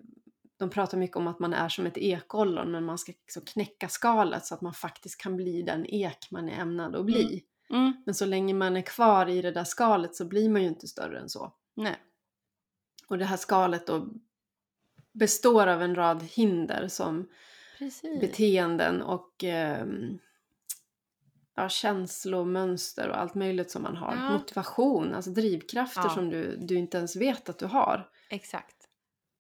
de pratar mycket om att man är som ett ekollon men man ska liksom knäcka skalet så att man faktiskt kan bli den ek man är ämnad att bli. Mm, Men så länge man är kvar i det där skalet så blir man ju inte större än så. nej. Och det här skalet då består av en rad hinder som Precis. beteenden och ehm, ja, känslomönster och allt möjligt som man har. Ja. Motivation, alltså drivkrafter Ja. som du, du inte ens vet att du har. Exakt.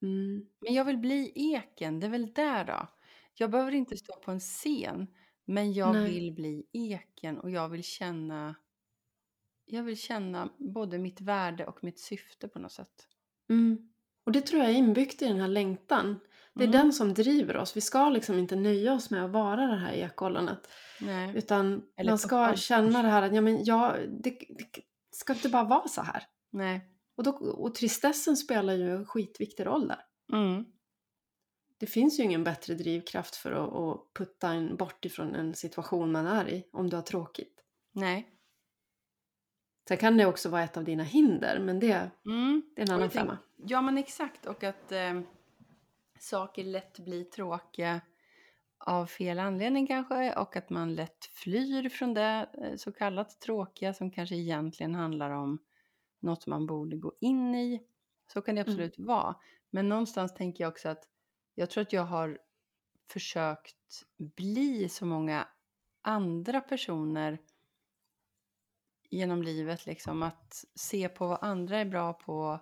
Mm. Men jag vill bli eken, det är väl där då. Jag behöver inte stå på en scen, men jag Nej. vill bli eken och jag vill känna jag vill känna både mitt värde och mitt syfte på något sätt. Mm. Och det tror jag är inbyggt i den här längtan. Det är Mm. den som driver oss. Vi ska liksom inte nöja oss med att vara det här ekollonet. Utan Eller man ska puppan. känna det här att ja, men jag, det, det ska inte bara vara så här. Nej. Och, då, och tristessen spelar ju en skitviktig roll där. Mm. Det finns ju ingen bättre drivkraft för att, att putta en bort ifrån en situation man är i om du har tråkigt. Nej. Sen kan det också vara ett av dina hinder, men det, Mm. det är en annan femma. Ja men exakt och att eh, saker lätt blir tråkiga av fel anledning kanske och att man lätt flyr från det eh, så kallat tråkiga som kanske egentligen handlar om något man borde gå in i. Så kan det Mm. absolut vara. Men någonstans tänker jag också att jag tror att jag har försökt bli så många andra personer genom livet liksom att se på vad andra är bra på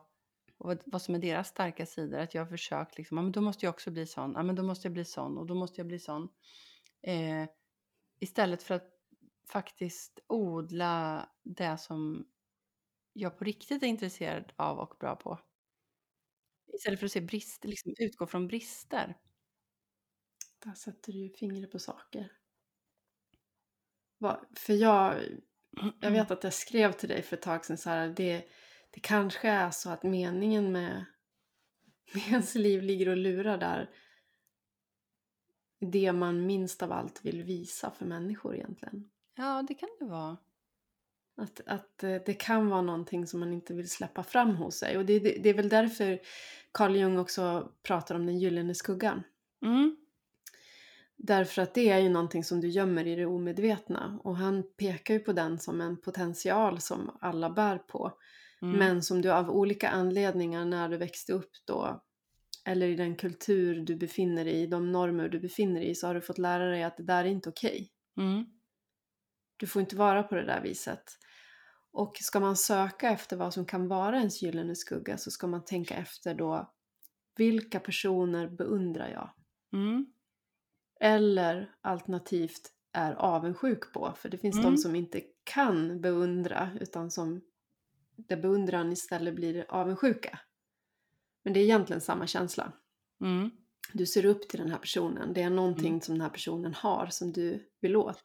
och vad, som är deras starka sidor. Att jag har försökt liksom, ja, men då måste jag också bli sån, ja men då måste jag bli sån och då måste jag bli sån. Eh, istället för att faktiskt odla det som jag på riktigt är intresserad av och bra på. Istället för att se brister, liksom utgå från brister. Där sätter du fingret på saker. För jag, jag vet att jag skrev till dig för ett tag sedan så här, det, det kanske är så att meningen med, med ens liv ligger och lurar där det man minst av allt vill visa för människor egentligen. Ja, det kan det vara. Att, att eh, det kan vara någonting som man inte vill släppa fram hos sig. Och det, det, det är väl därför Carl Jung också pratar om den gyllene skuggan. Mm. Därför att det är ju någonting som du gömmer i det omedvetna. Och han pekar ju på den som en potential som alla bär på. Mm. Men som du av olika anledningar när du växte upp då eller i den kultur du befinner dig i, de normer du befinner dig i så har du fått lära dig att det där är inte okej. Mm. Du får inte vara på det där viset. Och ska man söka efter vad som kan vara ens gyllene skugga så ska man tänka efter då vilka personer beundrar jag? Mm. Eller alternativt är avundsjuk på. För det finns Mm. de som inte kan beundra utan som där beundran istället blir avundsjuka. Men det är egentligen samma känsla. Mm. Du ser upp till den här personen. Det är någonting Mm. som den här personen har som du vill åt.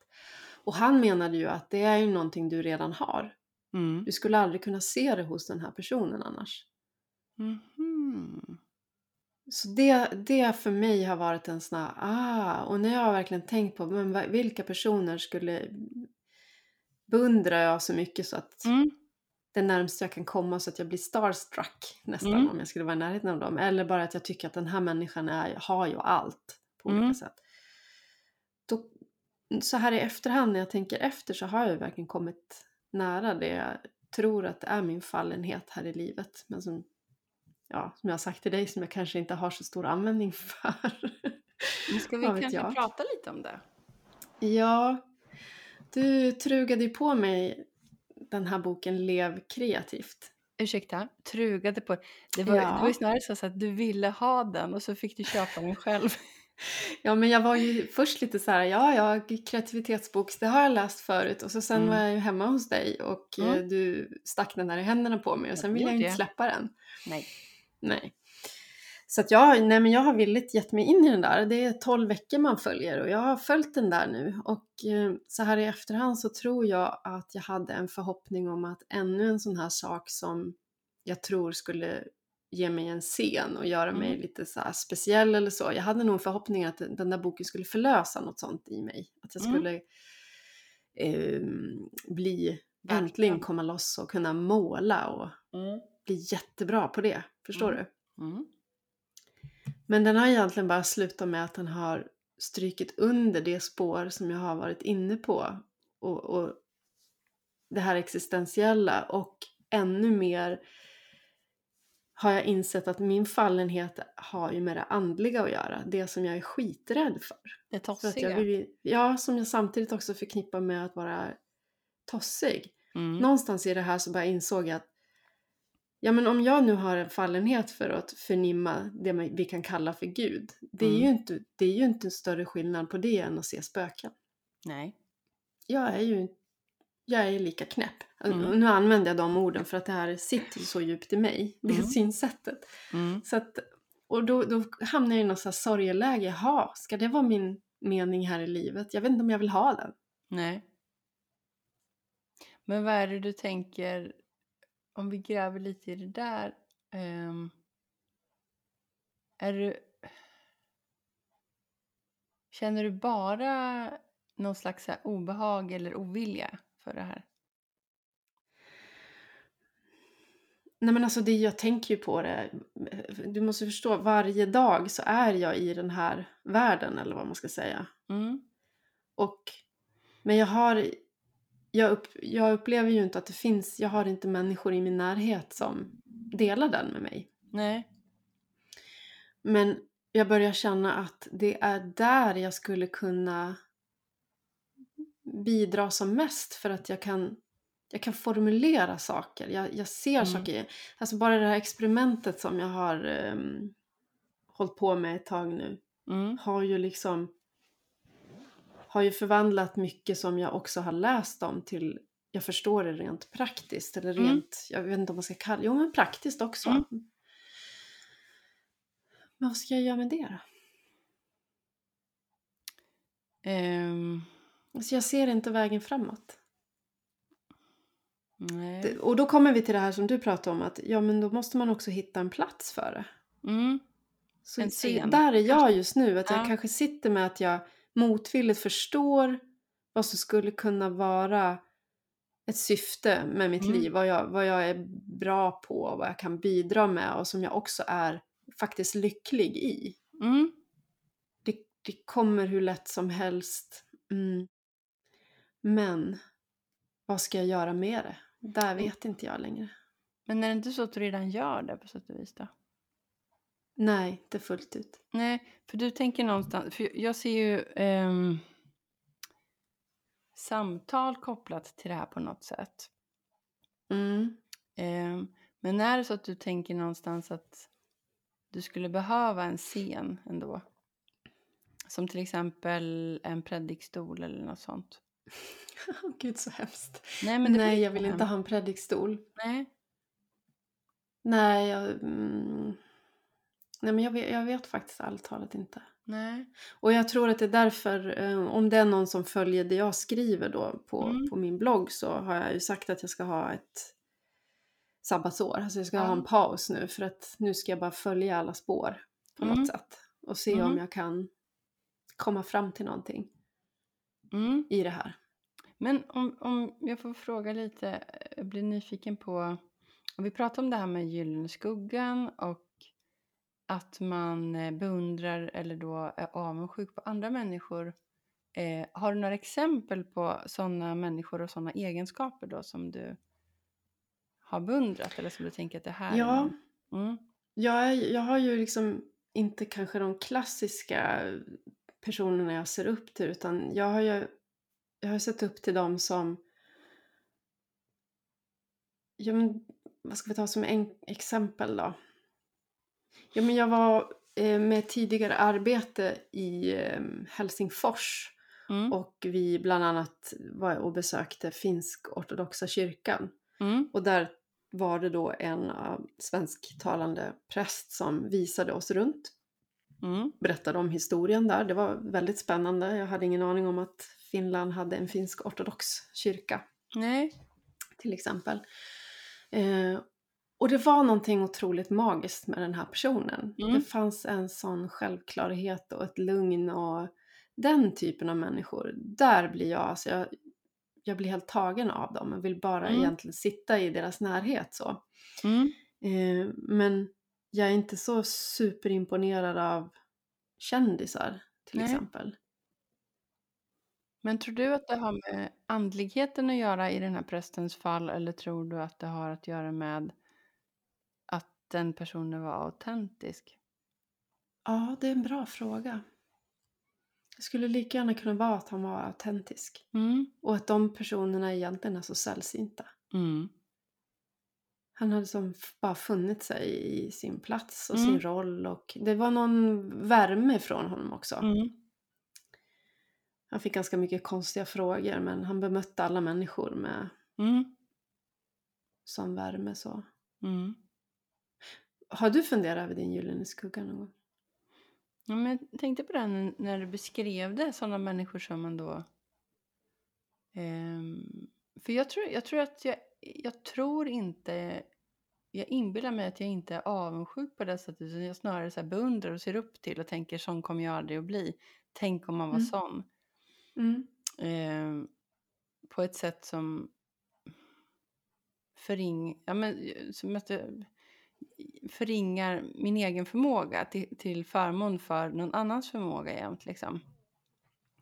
Och han menade ju att det är ju någonting du redan har. Mm. Du skulle aldrig kunna se det hos den här personen annars. Mhm. Så det, det för mig har varit en sån här, ah, och när jag har verkligen tänkt på men vilka personer skulle beundrar jag så mycket så att Mm. det närmaste jag kan komma så att jag blir starstruck nästan Mm. om jag skulle vara i närheten av dem. Eller bara att jag tycker att den här människan är, har ju allt på olika Mm. sätt. Då, så här i efterhand när jag tänker efter så har jag ju verkligen kommit nära det jag tror att det är min fallenhet här i livet. Men som ja, som jag har sagt till dig, som jag kanske inte har så stor användning för. Ska vi kanske jag? prata lite om det? Ja, du trugade ju på mig den här boken Lev kreativt. Ursäkta, trugade på det var, det var ju Ja. snarare så att du ville ha den och så fick du köpa den själv. Ja, men jag var ju först lite så här, ja, ja, kreativitetsbok, det har jag läst förut. Och så sen Mm. var jag ju hemma hos dig och eh, Mm. du stack den där i händerna på mig och sen ville jag inte släppa den. Nej. Nej. Så att jag, nej men jag har villigt gett mig in i den där. Det är 12 veckor man följer och jag har följt den där nu. Och eh, så här i efterhand så tror jag att jag hade en förhoppning om att ännu en sån här sak som jag tror skulle ge mig en scen och göra mig Mm. lite så speciell eller så. Jag hade nog en förhoppning att den där boken skulle förlösa något sånt i mig. Att jag Mm. skulle ehm, bli, äntligen komma loss och kunna måla och Mm. bli jättebra på det. Förstår du? Men den har egentligen bara slutat med att den har strykit under det spår som jag har varit inne på. Och, och det här existentiella och ännu mer har jag insett att min fallenhet har ju med det andliga att göra. Det som jag är skiträdd för. Det för att tossiga. jag vill, ja, som jag samtidigt också förknippar med att vara tossig. Mm. Någonstans i det här så bara insåg jag att Ja men om jag nu har en fallenhet för att förnimma det vi kan kalla för Gud. Det är, Mm. ju inte, det är ju inte en större skillnad på det än att se spöken. Nej. Jag är ju jag är lika knäpp. Mm. Nu använder jag de orden för att det här sitter så djupt i mig. Det Mm. synsättet. Mm. Så att, och då, då hamnar jag i något så här sorgeläge. Jaha, ska det vara min mening här i livet? Jag vet inte om jag vill ha den. Nej. Men vad är det du tänker, om vi gräver lite i det där. ehm, är du... Känner du bara någon slags obehag eller ovilja för det här? Nej men alltså det, jag tänker ju på det. Du måste förstå, varje dag så är jag i den här världen eller vad man ska säga. Mm. Och, men jag har, jag, upp, jag upplever ju inte att det finns, jag har inte människor i min närhet som delar den med mig. Nej. Men jag börjar känna att det är där jag skulle kunna bidra som mest för att jag kan, jag kan formulera saker. Jag, jag ser Mm. saker. Alltså bara det här experimentet som jag har um, hållit på med ett tag nu Mm. har ju liksom har ju förvandlat mycket som jag också har läst om till jag förstår det rent praktiskt eller Mm. rent, jag vet inte om man ska kalla jo men praktiskt också. Mm. Men vad ska jag göra med det då? Ehm, Alltså jag ser inte vägen framåt. Det- Och då kommer vi till det här som du pratade om att ja men då måste man också hitta en plats för det. Mm. Så, så där är jag just nu, att Ja. jag kanske sitter med att jag motvilligt förstår vad som skulle kunna vara ett syfte med mitt Mm. liv, vad jag, vad jag är bra på, vad jag kan bidra med och som jag också är faktiskt lycklig i. Mm. Det, det kommer hur lätt som helst. Mm. Men vad ska jag göra med det? Där vet inte jag längre. Men är det inte så att du redan gör det på sätt och vis då? Nej, inte fullt ut. Nej, för du tänker någonstans, för jag ser ju ehm, samtal kopplat till det här på något sätt. Mm. Ehm, men är det så att du tänker någonstans att du skulle behöva en scen ändå? Som till exempel en predikstol eller något sånt. Gud så hemskt. Nej, men Nej, jag vill hem. inte ha en predikstol. Nej. Nej, jag, mm, nej men jag vet, jag vet faktiskt ärligt talat inte. Nej. Och jag tror att det är därför, eh, om det är någon som följer det jag skriver då på, Mm. på min blogg så har jag ju sagt att jag ska ha ett sabbatsår. Alltså jag ska Ja. ha en paus nu för att nu ska jag bara följa alla spår på Mm. något sätt. Och se Mm. om jag kan komma fram till någonting Mm. i det här. Men om, om jag får fråga lite, jag blir nyfiken på, om vi pratar om det här med gyllene skuggan och att man eh, beundrar eller då är avundsjuk på andra människor. Eh, har du några exempel på sådana människor och sådana egenskaper då som du har beundrat eller som du tänker att det här är Ja. någon? Mm. Jag, är, jag har ju liksom inte kanske de klassiska personerna jag ser upp till utan jag har ju jag har sett upp till dem som ja, men, vad ska vi ta som en, exempel då? Ja, men jag var eh, med tidigare arbete i eh, Helsingfors Mm. och vi bland annat var och besökte finsk-ortodoxa kyrkan. Mm. Och där var det då en uh, svensktalande präst som visade oss runt. Mm. Berättade om historien där. Det var väldigt spännande. Jag hade ingen aning om att Finland hade en finsk-ortodox kyrka Nej. till exempel. Eh, och det var någonting otroligt magiskt med den här personen. Mm. Det fanns en sån självklarhet och ett lugn och den typen av människor. Där blir jag, alltså jag, jag blir helt tagen av dem. Jag vill bara Mm. egentligen sitta i deras närhet så. Mm. Eh, men jag är inte så superimponerad av kändisar till Nej. exempel. Men tror du att det har med andligheten att göra i den här prästens fall eller tror du att det har att göra med att den personen var autentisk? Ja, det är en bra fråga. Det skulle lika gärna kunna vara att han var autentisk. Mm. Och att de personerna egentligen är så sällsynta. Mm. Han hade som bara funnit sig i sin plats och Mm. sin roll och det var någon värme från honom också. Mm. Han fick ganska mycket konstiga frågor men han bemötte alla människor med Mm. sån värme så. Mm. Har du funderat över din gyllene skugga någon gång? Ja, men jag tänkte på det när- du beskrev det, sådana människor som man då... ehm, för jag tror, jag tror att jag, jag tror inte... Jag inbillar mig att jag inte är avundsjuk på det sättet, utan jag snarare så beundrar och ser upp till och tänker sån kommer jag aldrig att bli. Tänk om man var Mm. sån. Mm. Ehm, på ett sätt som förring, ja, men, som att förringar min egen förmåga till, till förmån för någon annans förmåga jämt. Liksom.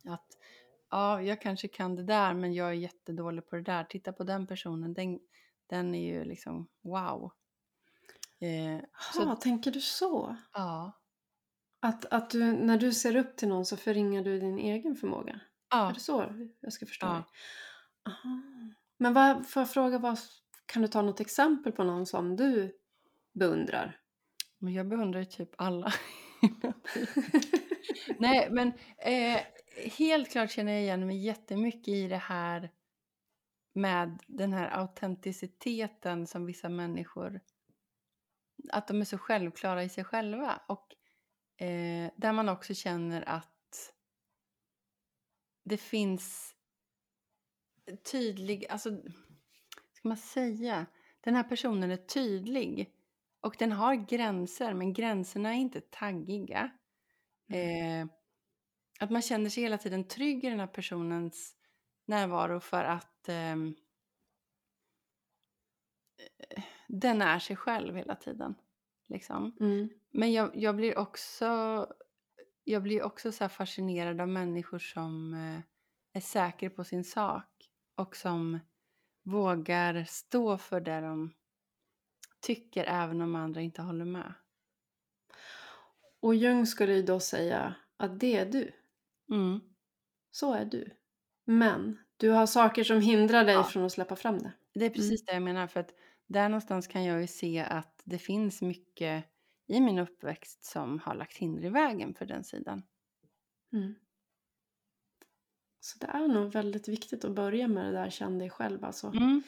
Att ja, jag kanske kan det där men jag är jättedålig på det där. Titta på den personen, den, den är ju liksom wow. Eh, så, Ja, tänker du så? ja. Att, att du, när du ser upp till någon så förringar du din egen förmåga? Är Ja, det så jag ska förstå Ja. dig? Aha. Men vad, får jag fråga, vad, kan du ta något exempel på någon som du beundrar? men jag beundrar ju typ alla. Nej, men eh, helt klart känner jag igen mig jättemycket i det här med den här autenticiteten som vissa människor, att de är så självklara i sig själva och eh, där man också känner att det finns tydlig, alltså, ska man säga, den här personen är tydlig och den har gränser men gränserna är inte taggiga. Eh, att man känner sig hela tiden trygg i den här personens närvaro för att eh, den är sig själv hela tiden. Liksom. Mm. Men jag, jag blir också, jag blir också så fascinerad av människor som eh, är säkra på sin sak och som vågar stå för det de tycker även om andra inte håller med. Och Jung skulle ju då säga att det är du. Mm. Så är du. Men du har saker som hindrar dig Ja. från att släppa fram det. Det är precis det jag menar. För att där någonstans kan jag ju se att det finns mycket i min uppväxt som har lagt hinder i vägen för den sidan. Mm. Så det är nog väldigt viktigt att börja med det där känn dig själv alltså. Mm.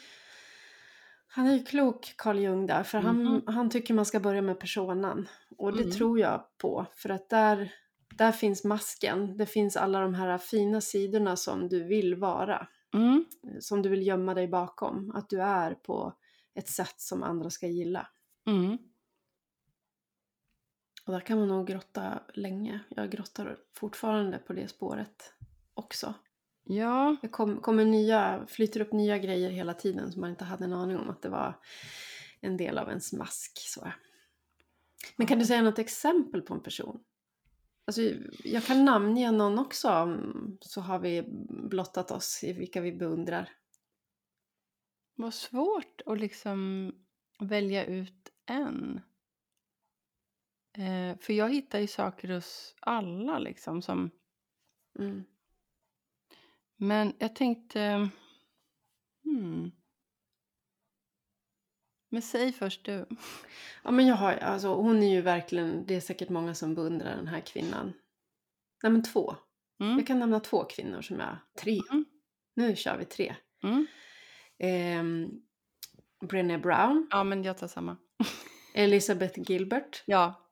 Han är ju klok Carl Jung där för han, Mhm. han tycker man ska börja med personan. Och det Mm. tror jag på för att där, där finns masken. Det finns alla de här fina sidorna som du vill vara. Mm. Som du vill gömma dig bakom. Att du är på ett sätt som andra ska gilla. Mm. Och där kan man nog grotta länge. Jag grottar fortfarande på det spåret också. Ja, Det kom, kommer nya, flyter upp nya grejer hela tiden som man inte hade en aning om att det var en del av ens mask. Så. Men kan du säga något exempel på en person? Alltså, jag kan namnge någon också så har vi blottat oss i vilka vi beundrar. Vad svårt att liksom välja ut en. Eh, för jag hittar ju saker hos alla liksom som... Mm. Men jag tänkte... Hmm. Men säg först du. Ja, men jag har, alltså, hon är ju verkligen, det är säkert många som beundrar den här kvinnan. Nej men två. Mm. Jag kan nämna två kvinnor som jag, tre. Mm. Nu kör vi tre. Mm. Eh, Brené Brown, Ja, men jag tar samma. Elizabeth Gilbert, Ja.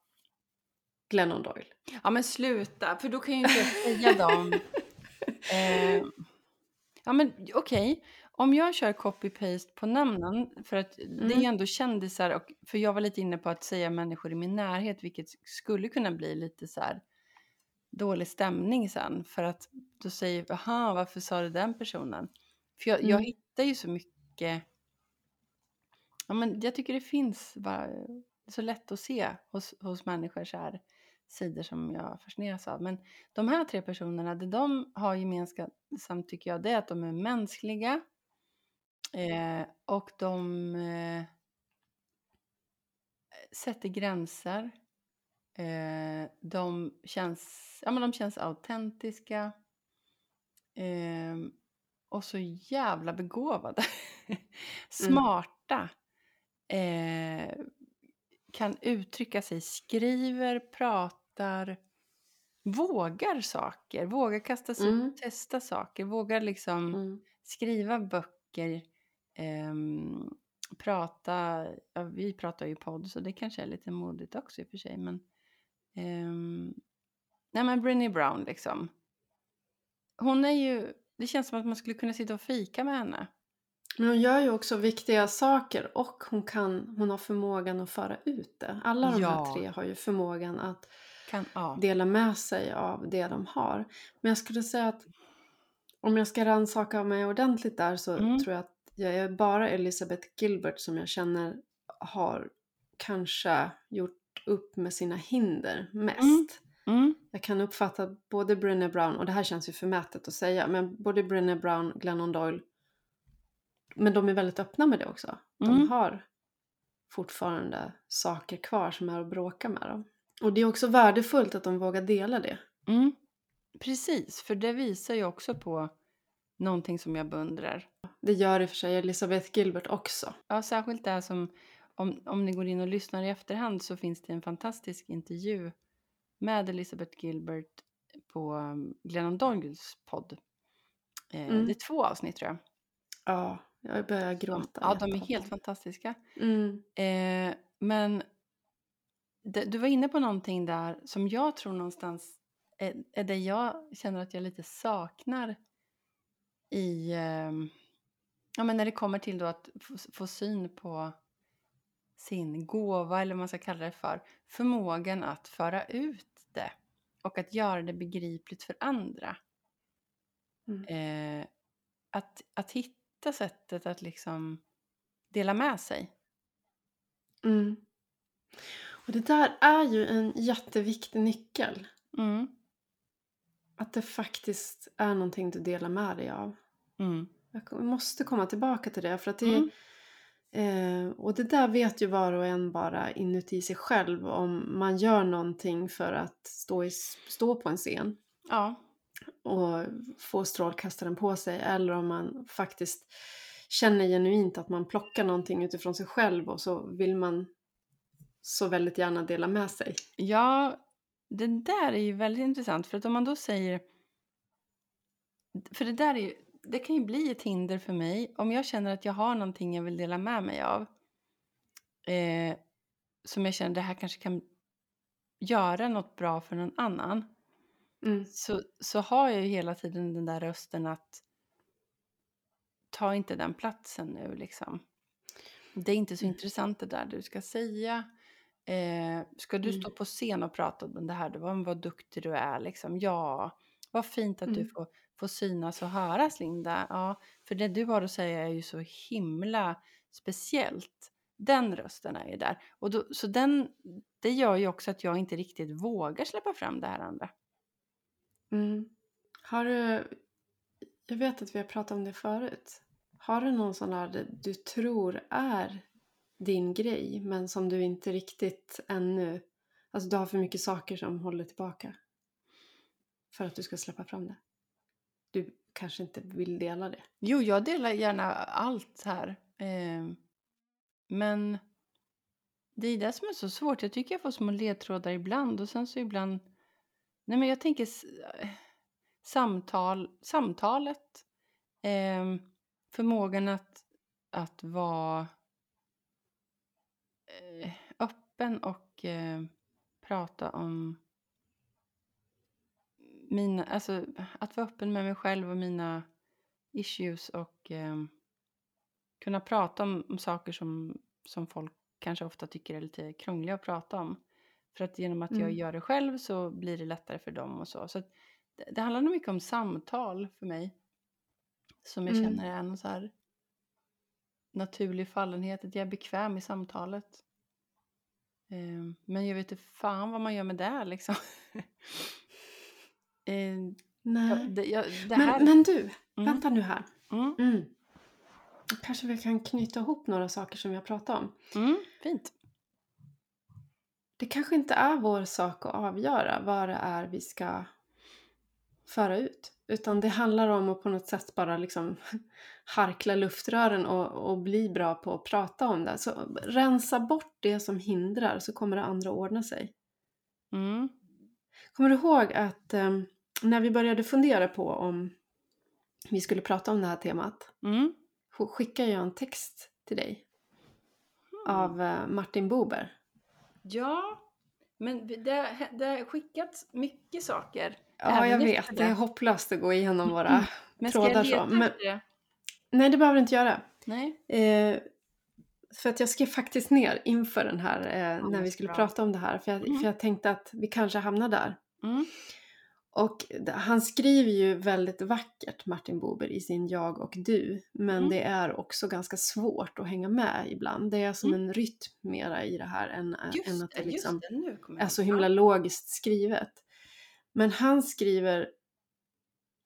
Glennon Doyle. Ja, men sluta, för då kan ju inte jag säga dem. Eh, ja, men okej. Om jag kör copy-paste på namnen, för att det är Mm. ju ändå kändisar, och, för jag var lite inne på att säga människor i min närhet, vilket skulle kunna bli lite så här dålig stämning sen, för att då säger aha, varför sa du den personen? För jag, jag Mm hittar ju så mycket, ja men jag tycker det finns bara, så lätt att se hos, hos människor så här sidor som jag fascineras av. Men de här tre personerna, det de har gemensamt tycker jag, det är att de är mänskliga eh, och de eh, sätter gränser. Eh, de, känns, ja, men de känns autentiska. Eh, Eh, och så jävla begåvade. Smarta. Eh, kan uttrycka sig, skriver, pratar, vågar saker, vågar kasta sig Mm. testa saker, vågar liksom Mm. skriva böcker, ehm, prata, ja, vi pratar ju podd så det kanske är lite modigt också i och för sig men ehm, nej men Brinny Brown liksom. Hon är ju, det känns som att man skulle kunna sitta och fika med henne. Men hon gör ju också viktiga saker och hon, kan, hon har förmågan att föra ut det. Alla de Ja. här tre har ju förmågan att Kan, ja. dela med sig av det de har. Men jag skulle säga att om jag ska rannsaka mig ordentligt där så Mm. tror jag att jag är bara Elizabeth Gilbert som jag känner har kanske gjort upp med sina hinder mest. Mm, Jag kan uppfatta att både Brené Brown, och det här känns ju förmätet att säga, men både Brené Brown, Glennon Doyle, men de är väldigt öppna med det också. De Mm. har fortfarande saker kvar som är att bråka med dem. Och det är också värdefullt att de vågar dela det. mm. Precis, för det visar ju också på någonting som jag beundrar. Det gör i och för sig Elizabeth Gilbert också. Ja, särskilt det här som, om, om ni går in och lyssnar i efterhand så finns det en fantastisk intervju med Elizabeth Gilbert på um, Glennon Doyles podd. Eh, Mm. Det är två avsnitt tror jag. Ja, jag börjar gråta. ja, de är helt fantastiska. Mm. Eh, men det, du var inne på någonting där som jag tror någonstans är, är det jag känner att jag lite saknar i, ehm, ja men när det kommer till då att få, få syn på sin gåva eller vad man ska kalla det för, förmågan att föra ut det och att göra det begripligt för andra. Mm. Eh, att, att hitta sättet att liksom dela med sig. Mm. Och det där är ju en jätteviktig nyckel. Mm. Att det faktiskt är någonting du delar med dig av. Mm. Jag måste komma tillbaka till det. För att det Mm. Eh, och det där vet ju var och en bara inuti sig själv om man gör någonting för att stå, i, stå på en scen Ja. och få strålkastaren på sig eller om man faktiskt känner genuint att man plockar någonting utifrån sig själv och så vill man så väldigt gärna dela med sig. Ja, det där är ju väldigt intressant för att om man då säger för det där är ju, det kan ju bli ett hinder för mig om jag känner att jag har någonting jag vill dela med mig av eh, som jag känner det här kanske kan göra något bra för någon annan Mm. så, så har jag ju hela tiden den där rösten att ta inte den platsen nu liksom. Det är inte så Mm. intressant det där du ska säga. Eh, ska du Mm. stå på scen och prata om det här, vad, vad duktig du är liksom. Ja, vad fint att du Mm. får, får synas och höras Linda. Ja, för det du har att säga är ju så himla speciellt. Den rösten är ju där. Och då, så den, det gör ju också att jag inte riktigt vågar släppa fram det här andra. Mm. Har du, jag vet att vi har pratat om det förut. Har du någon sån där du tror är din grej men som du inte riktigt ännu Alltså du har för mycket saker som håller tillbaka. För att du ska släppa fram det. Du kanske inte vill dela det. Jo, jag delar gärna allt här. Eh, men det är det som är så svårt. Jag tycker jag får små ledtrådar ibland och sen så ibland... Nej men jag tänker samtal, samtalet. Eh, förmågan att, att vara eh, öppen och eh, prata om mina, alltså att vara öppen med mig själv och mina issues och eh, kunna prata om, om saker som, som folk kanske ofta tycker är lite krångliga att prata om. För att genom att jag Mm. gör det själv så blir det lättare för dem och så. Så det, det handlar nog mycket om samtal för mig. Som jag Mm. känner är en så här naturlig fallenhet, att jag är bekväm i samtalet. Eh, men jag vet inte fan vad man gör med det liksom. eh, Nej. det, jag, det här... Men, men du, Mm. vänta nu här. Mm, Mm. Kanske vi kan knyta ihop några saker som vi har pratat om. mm, fint. Det kanske inte är vår sak att avgöra vad det är vi ska föra ut. Utan det handlar om att på något sätt bara liksom harkla luftrören och, och bli bra på att prata om det. Så rensa bort det som hindrar så kommer det andra ordna sig. Mm. Kommer du ihåg att eh, när vi började fundera på om vi skulle prata om det här temat Mm. sk- skickade jag en text till dig Mm. av eh, Martin Bober. Ja, men det, det har skickats mycket saker. Ja, jag vet. det. Det är hopplöst att gå igenom våra... Men ska jag trådar så, leta men- det? Nej, det behöver du inte göra. Nej. Eh, för att jag skrev faktiskt ner inför den här, eh, när vad vi skulle bra. prata om det här. För jag, Mm. för jag tänkte att vi kanske hamnar där. Mm. Och han skriver ju väldigt vackert, Martin Bober, i sin Jag och du. Men Mm. det är också ganska svårt att hänga med ibland. Det är som Mm. en rytm mera i det här än, Just än att det, liksom det. Är så himla logiskt skrivet. Men han skriver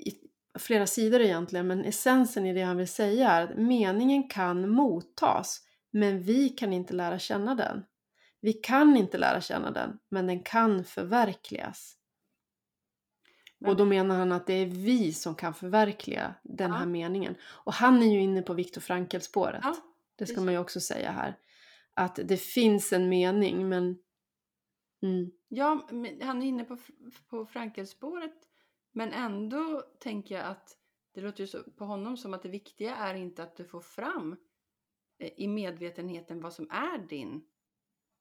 i flera sidor egentligen, men essensen i det han vill säga är att meningen kan mottas, men vi kan inte lära känna den. Vi kan inte lära känna den, men den kan förverkligas. Och då menar han att det är vi som kan förverkliga den Ja. här meningen. Och han är ju inne på Viktor Frankl-spåret. Ja, det ska man ju också säga här. Att det finns en mening, men... Mm. Ja, men han är inne på, på Frankelspåret. Men ändå tänker jag att det låter ju så, på honom som att det viktiga är inte att du får fram eh, i medvetenheten vad som är din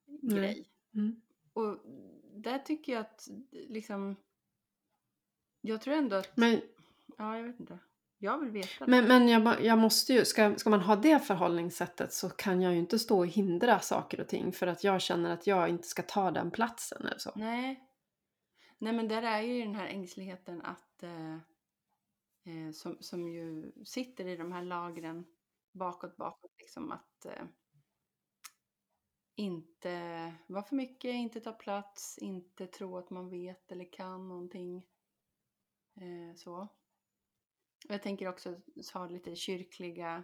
Nej. grej. Mm. Och där tycker jag att liksom... Jag tror ändå att... Men Ja, jag vet inte. Jag vill veta. Men, men jag, jag måste ju, ska, ska man ha det förhållningssättet så kan jag ju inte stå och hindra saker och ting för att jag känner att jag inte ska ta den platsen eller så. Nej. Nej, men där är ju den här ängsligheten att... Eh, eh, som, som ju sitter i de här lagren bakåt, bakåt. Liksom att eh, inte vara för mycket, inte ta plats, inte tro att man vet eller kan någonting. Eh, så. Och jag tänker också ha lite kyrkliga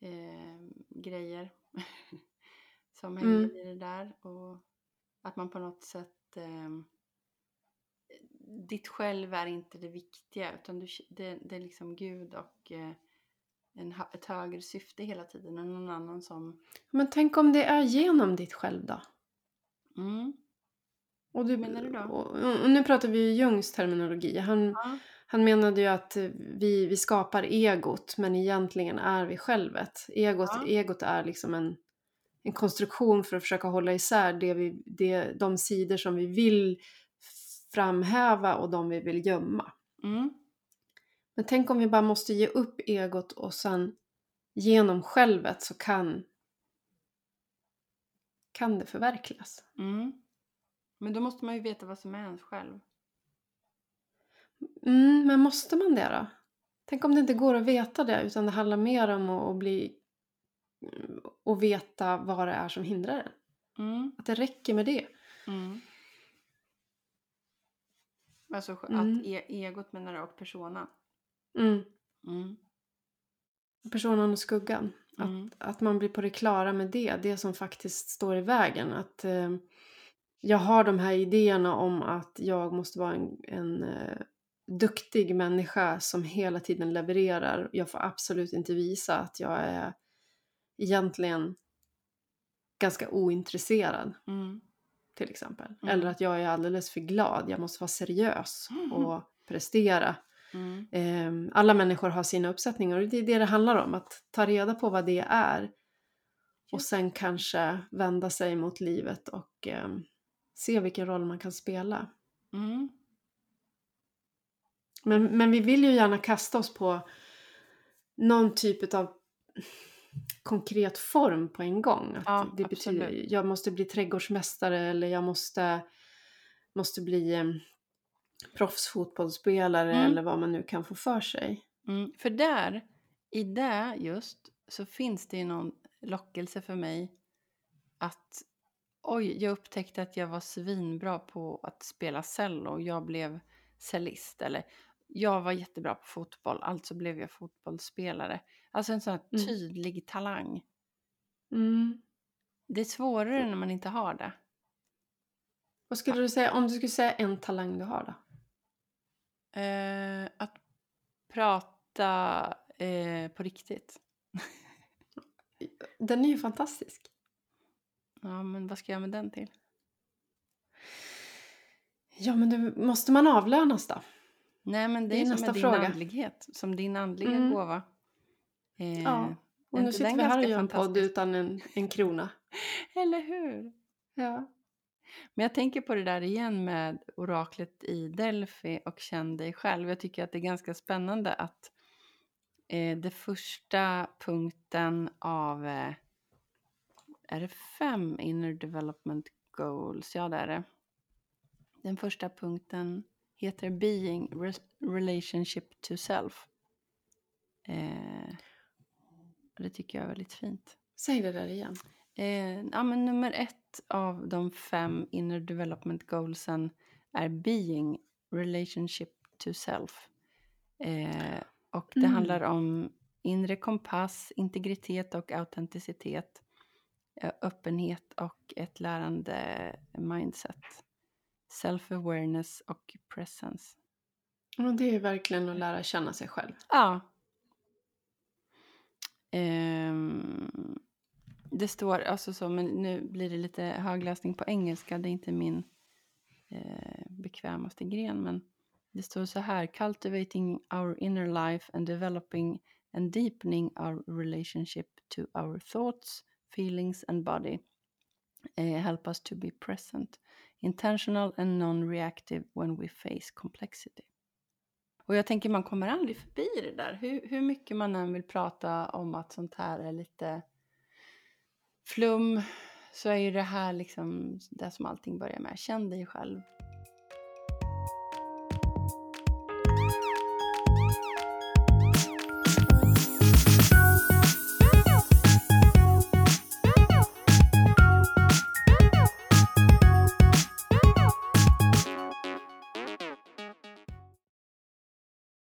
eh, grejer som hänger Mm. i det där. Och att man på något sätt... Eh, ditt själv är inte det viktiga utan du, det, det är liksom Gud och eh, en, ett högre syfte hela tiden och någon annan som... Men tänk om det är genom ditt själv då? Mm. Och, du, menar du då? Och, och nu pratar vi ju Jungs terminologi. Han, Ja. han menade ju att vi, vi skapar egot men egentligen är vi självet. Egot, Ja. egot är liksom en, en konstruktion för att försöka hålla isär det vi, det, de sidor som vi vill framhäva och de vi vill gömma. Mm. Men tänk om vi bara måste ge upp egot och sen genom självet så kan, kan det förverkligas. Mm. Men då måste man ju veta vad som är ens själv. Mm, men måste man det då? Tänk om det inte går att veta det utan det handlar mer om att, att bli och veta vad det är som hindrar en. Mm. Att det räcker med det. Mm. Alltså Mm. att e- egot menar du och persona. Mm. Mm. Personen och skuggan. Mm. Att man blir på det klara med det. Det som faktiskt står i vägen. Att, eh, jag har de här idéerna om att jag måste vara en, en uh, duktig människa som hela tiden levererar. Jag får absolut inte visa att jag är egentligen ganska ointresserad. Mm. Till exempel. Mm. Eller att jag är alldeles för glad. Jag måste vara seriös Mm. och prestera. Eh, alla människor har sina uppsättningar och det är det det handlar om. Att ta reda på vad det är. Och sen kanske vända sig mot livet och eh, se vilken roll man kan spela. Mm. Men, men vi vill ju gärna kasta oss på någon typ av konkret form på en gång. Att Ja, det betyder absolut. jag måste bli trädgårdsmästare eller jag måste, måste bli eh, proffsfotbollsspelare Mm. eller vad man nu kan få för sig. Mm. För där, i det just, så finns det ju någon lockelse för mig att oj, jag upptäckte att jag var svinbra på att spela cello. Jag blev cellist. Eller jag var jättebra på fotboll, alltså blev jag fotbollsspelare. Alltså en sån här Mm. tydlig talang. Mm. Det är svårare när man inte har det. Vad skulle du säga om du skulle säga en talang du har då? Eh, att prata eh, på riktigt. Den är ju fantastisk. Ja, men vad ska jag med den till? Ja men du, måste man avlönas då? Nej, men det, Det är är som nästa med din fråga. andlighet. Som din andliga Mm. gåva. Eh, Ja. Och nu sitter vi här och gör en podd utan en, en krona. Eller hur? Ja. Men jag tänker på det där igen med oraklet i Delphi och känn dig själv. Jag tycker att det är ganska spännande att eh, det första punkten av, eh, är det fem inner development goals? Ja, det är det. Den första punkten heter being re- relationship to self. Eh, det tycker jag är väldigt fint. Säg det där igen. Eh, ja, men nummer ett av de fem inner development goalsen är being relationship to self. Eh, och det Mm. handlar om inre kompass, integritet och autenticitet. Eh, öppenhet och ett lärande mindset. Self-awareness och presence. Och det är verkligen att lära känna sig själv. Ja. Ehm, det står alltså så, men nu blir det lite högläsning på engelska. Det är inte min eh, bekvämaste gren, men det står så här. Cultivating our inner life and developing and deepening our relationship to our thoughts, feelings and body uh, help us to be present, intentional and non-reactive when we face complexity. Och jag tänker man kommer aldrig förbi det där. Hur, hur mycket man än vill prata om att sånt här är lite flum så är ju det här liksom det som allting börjar med. Känn dig själv.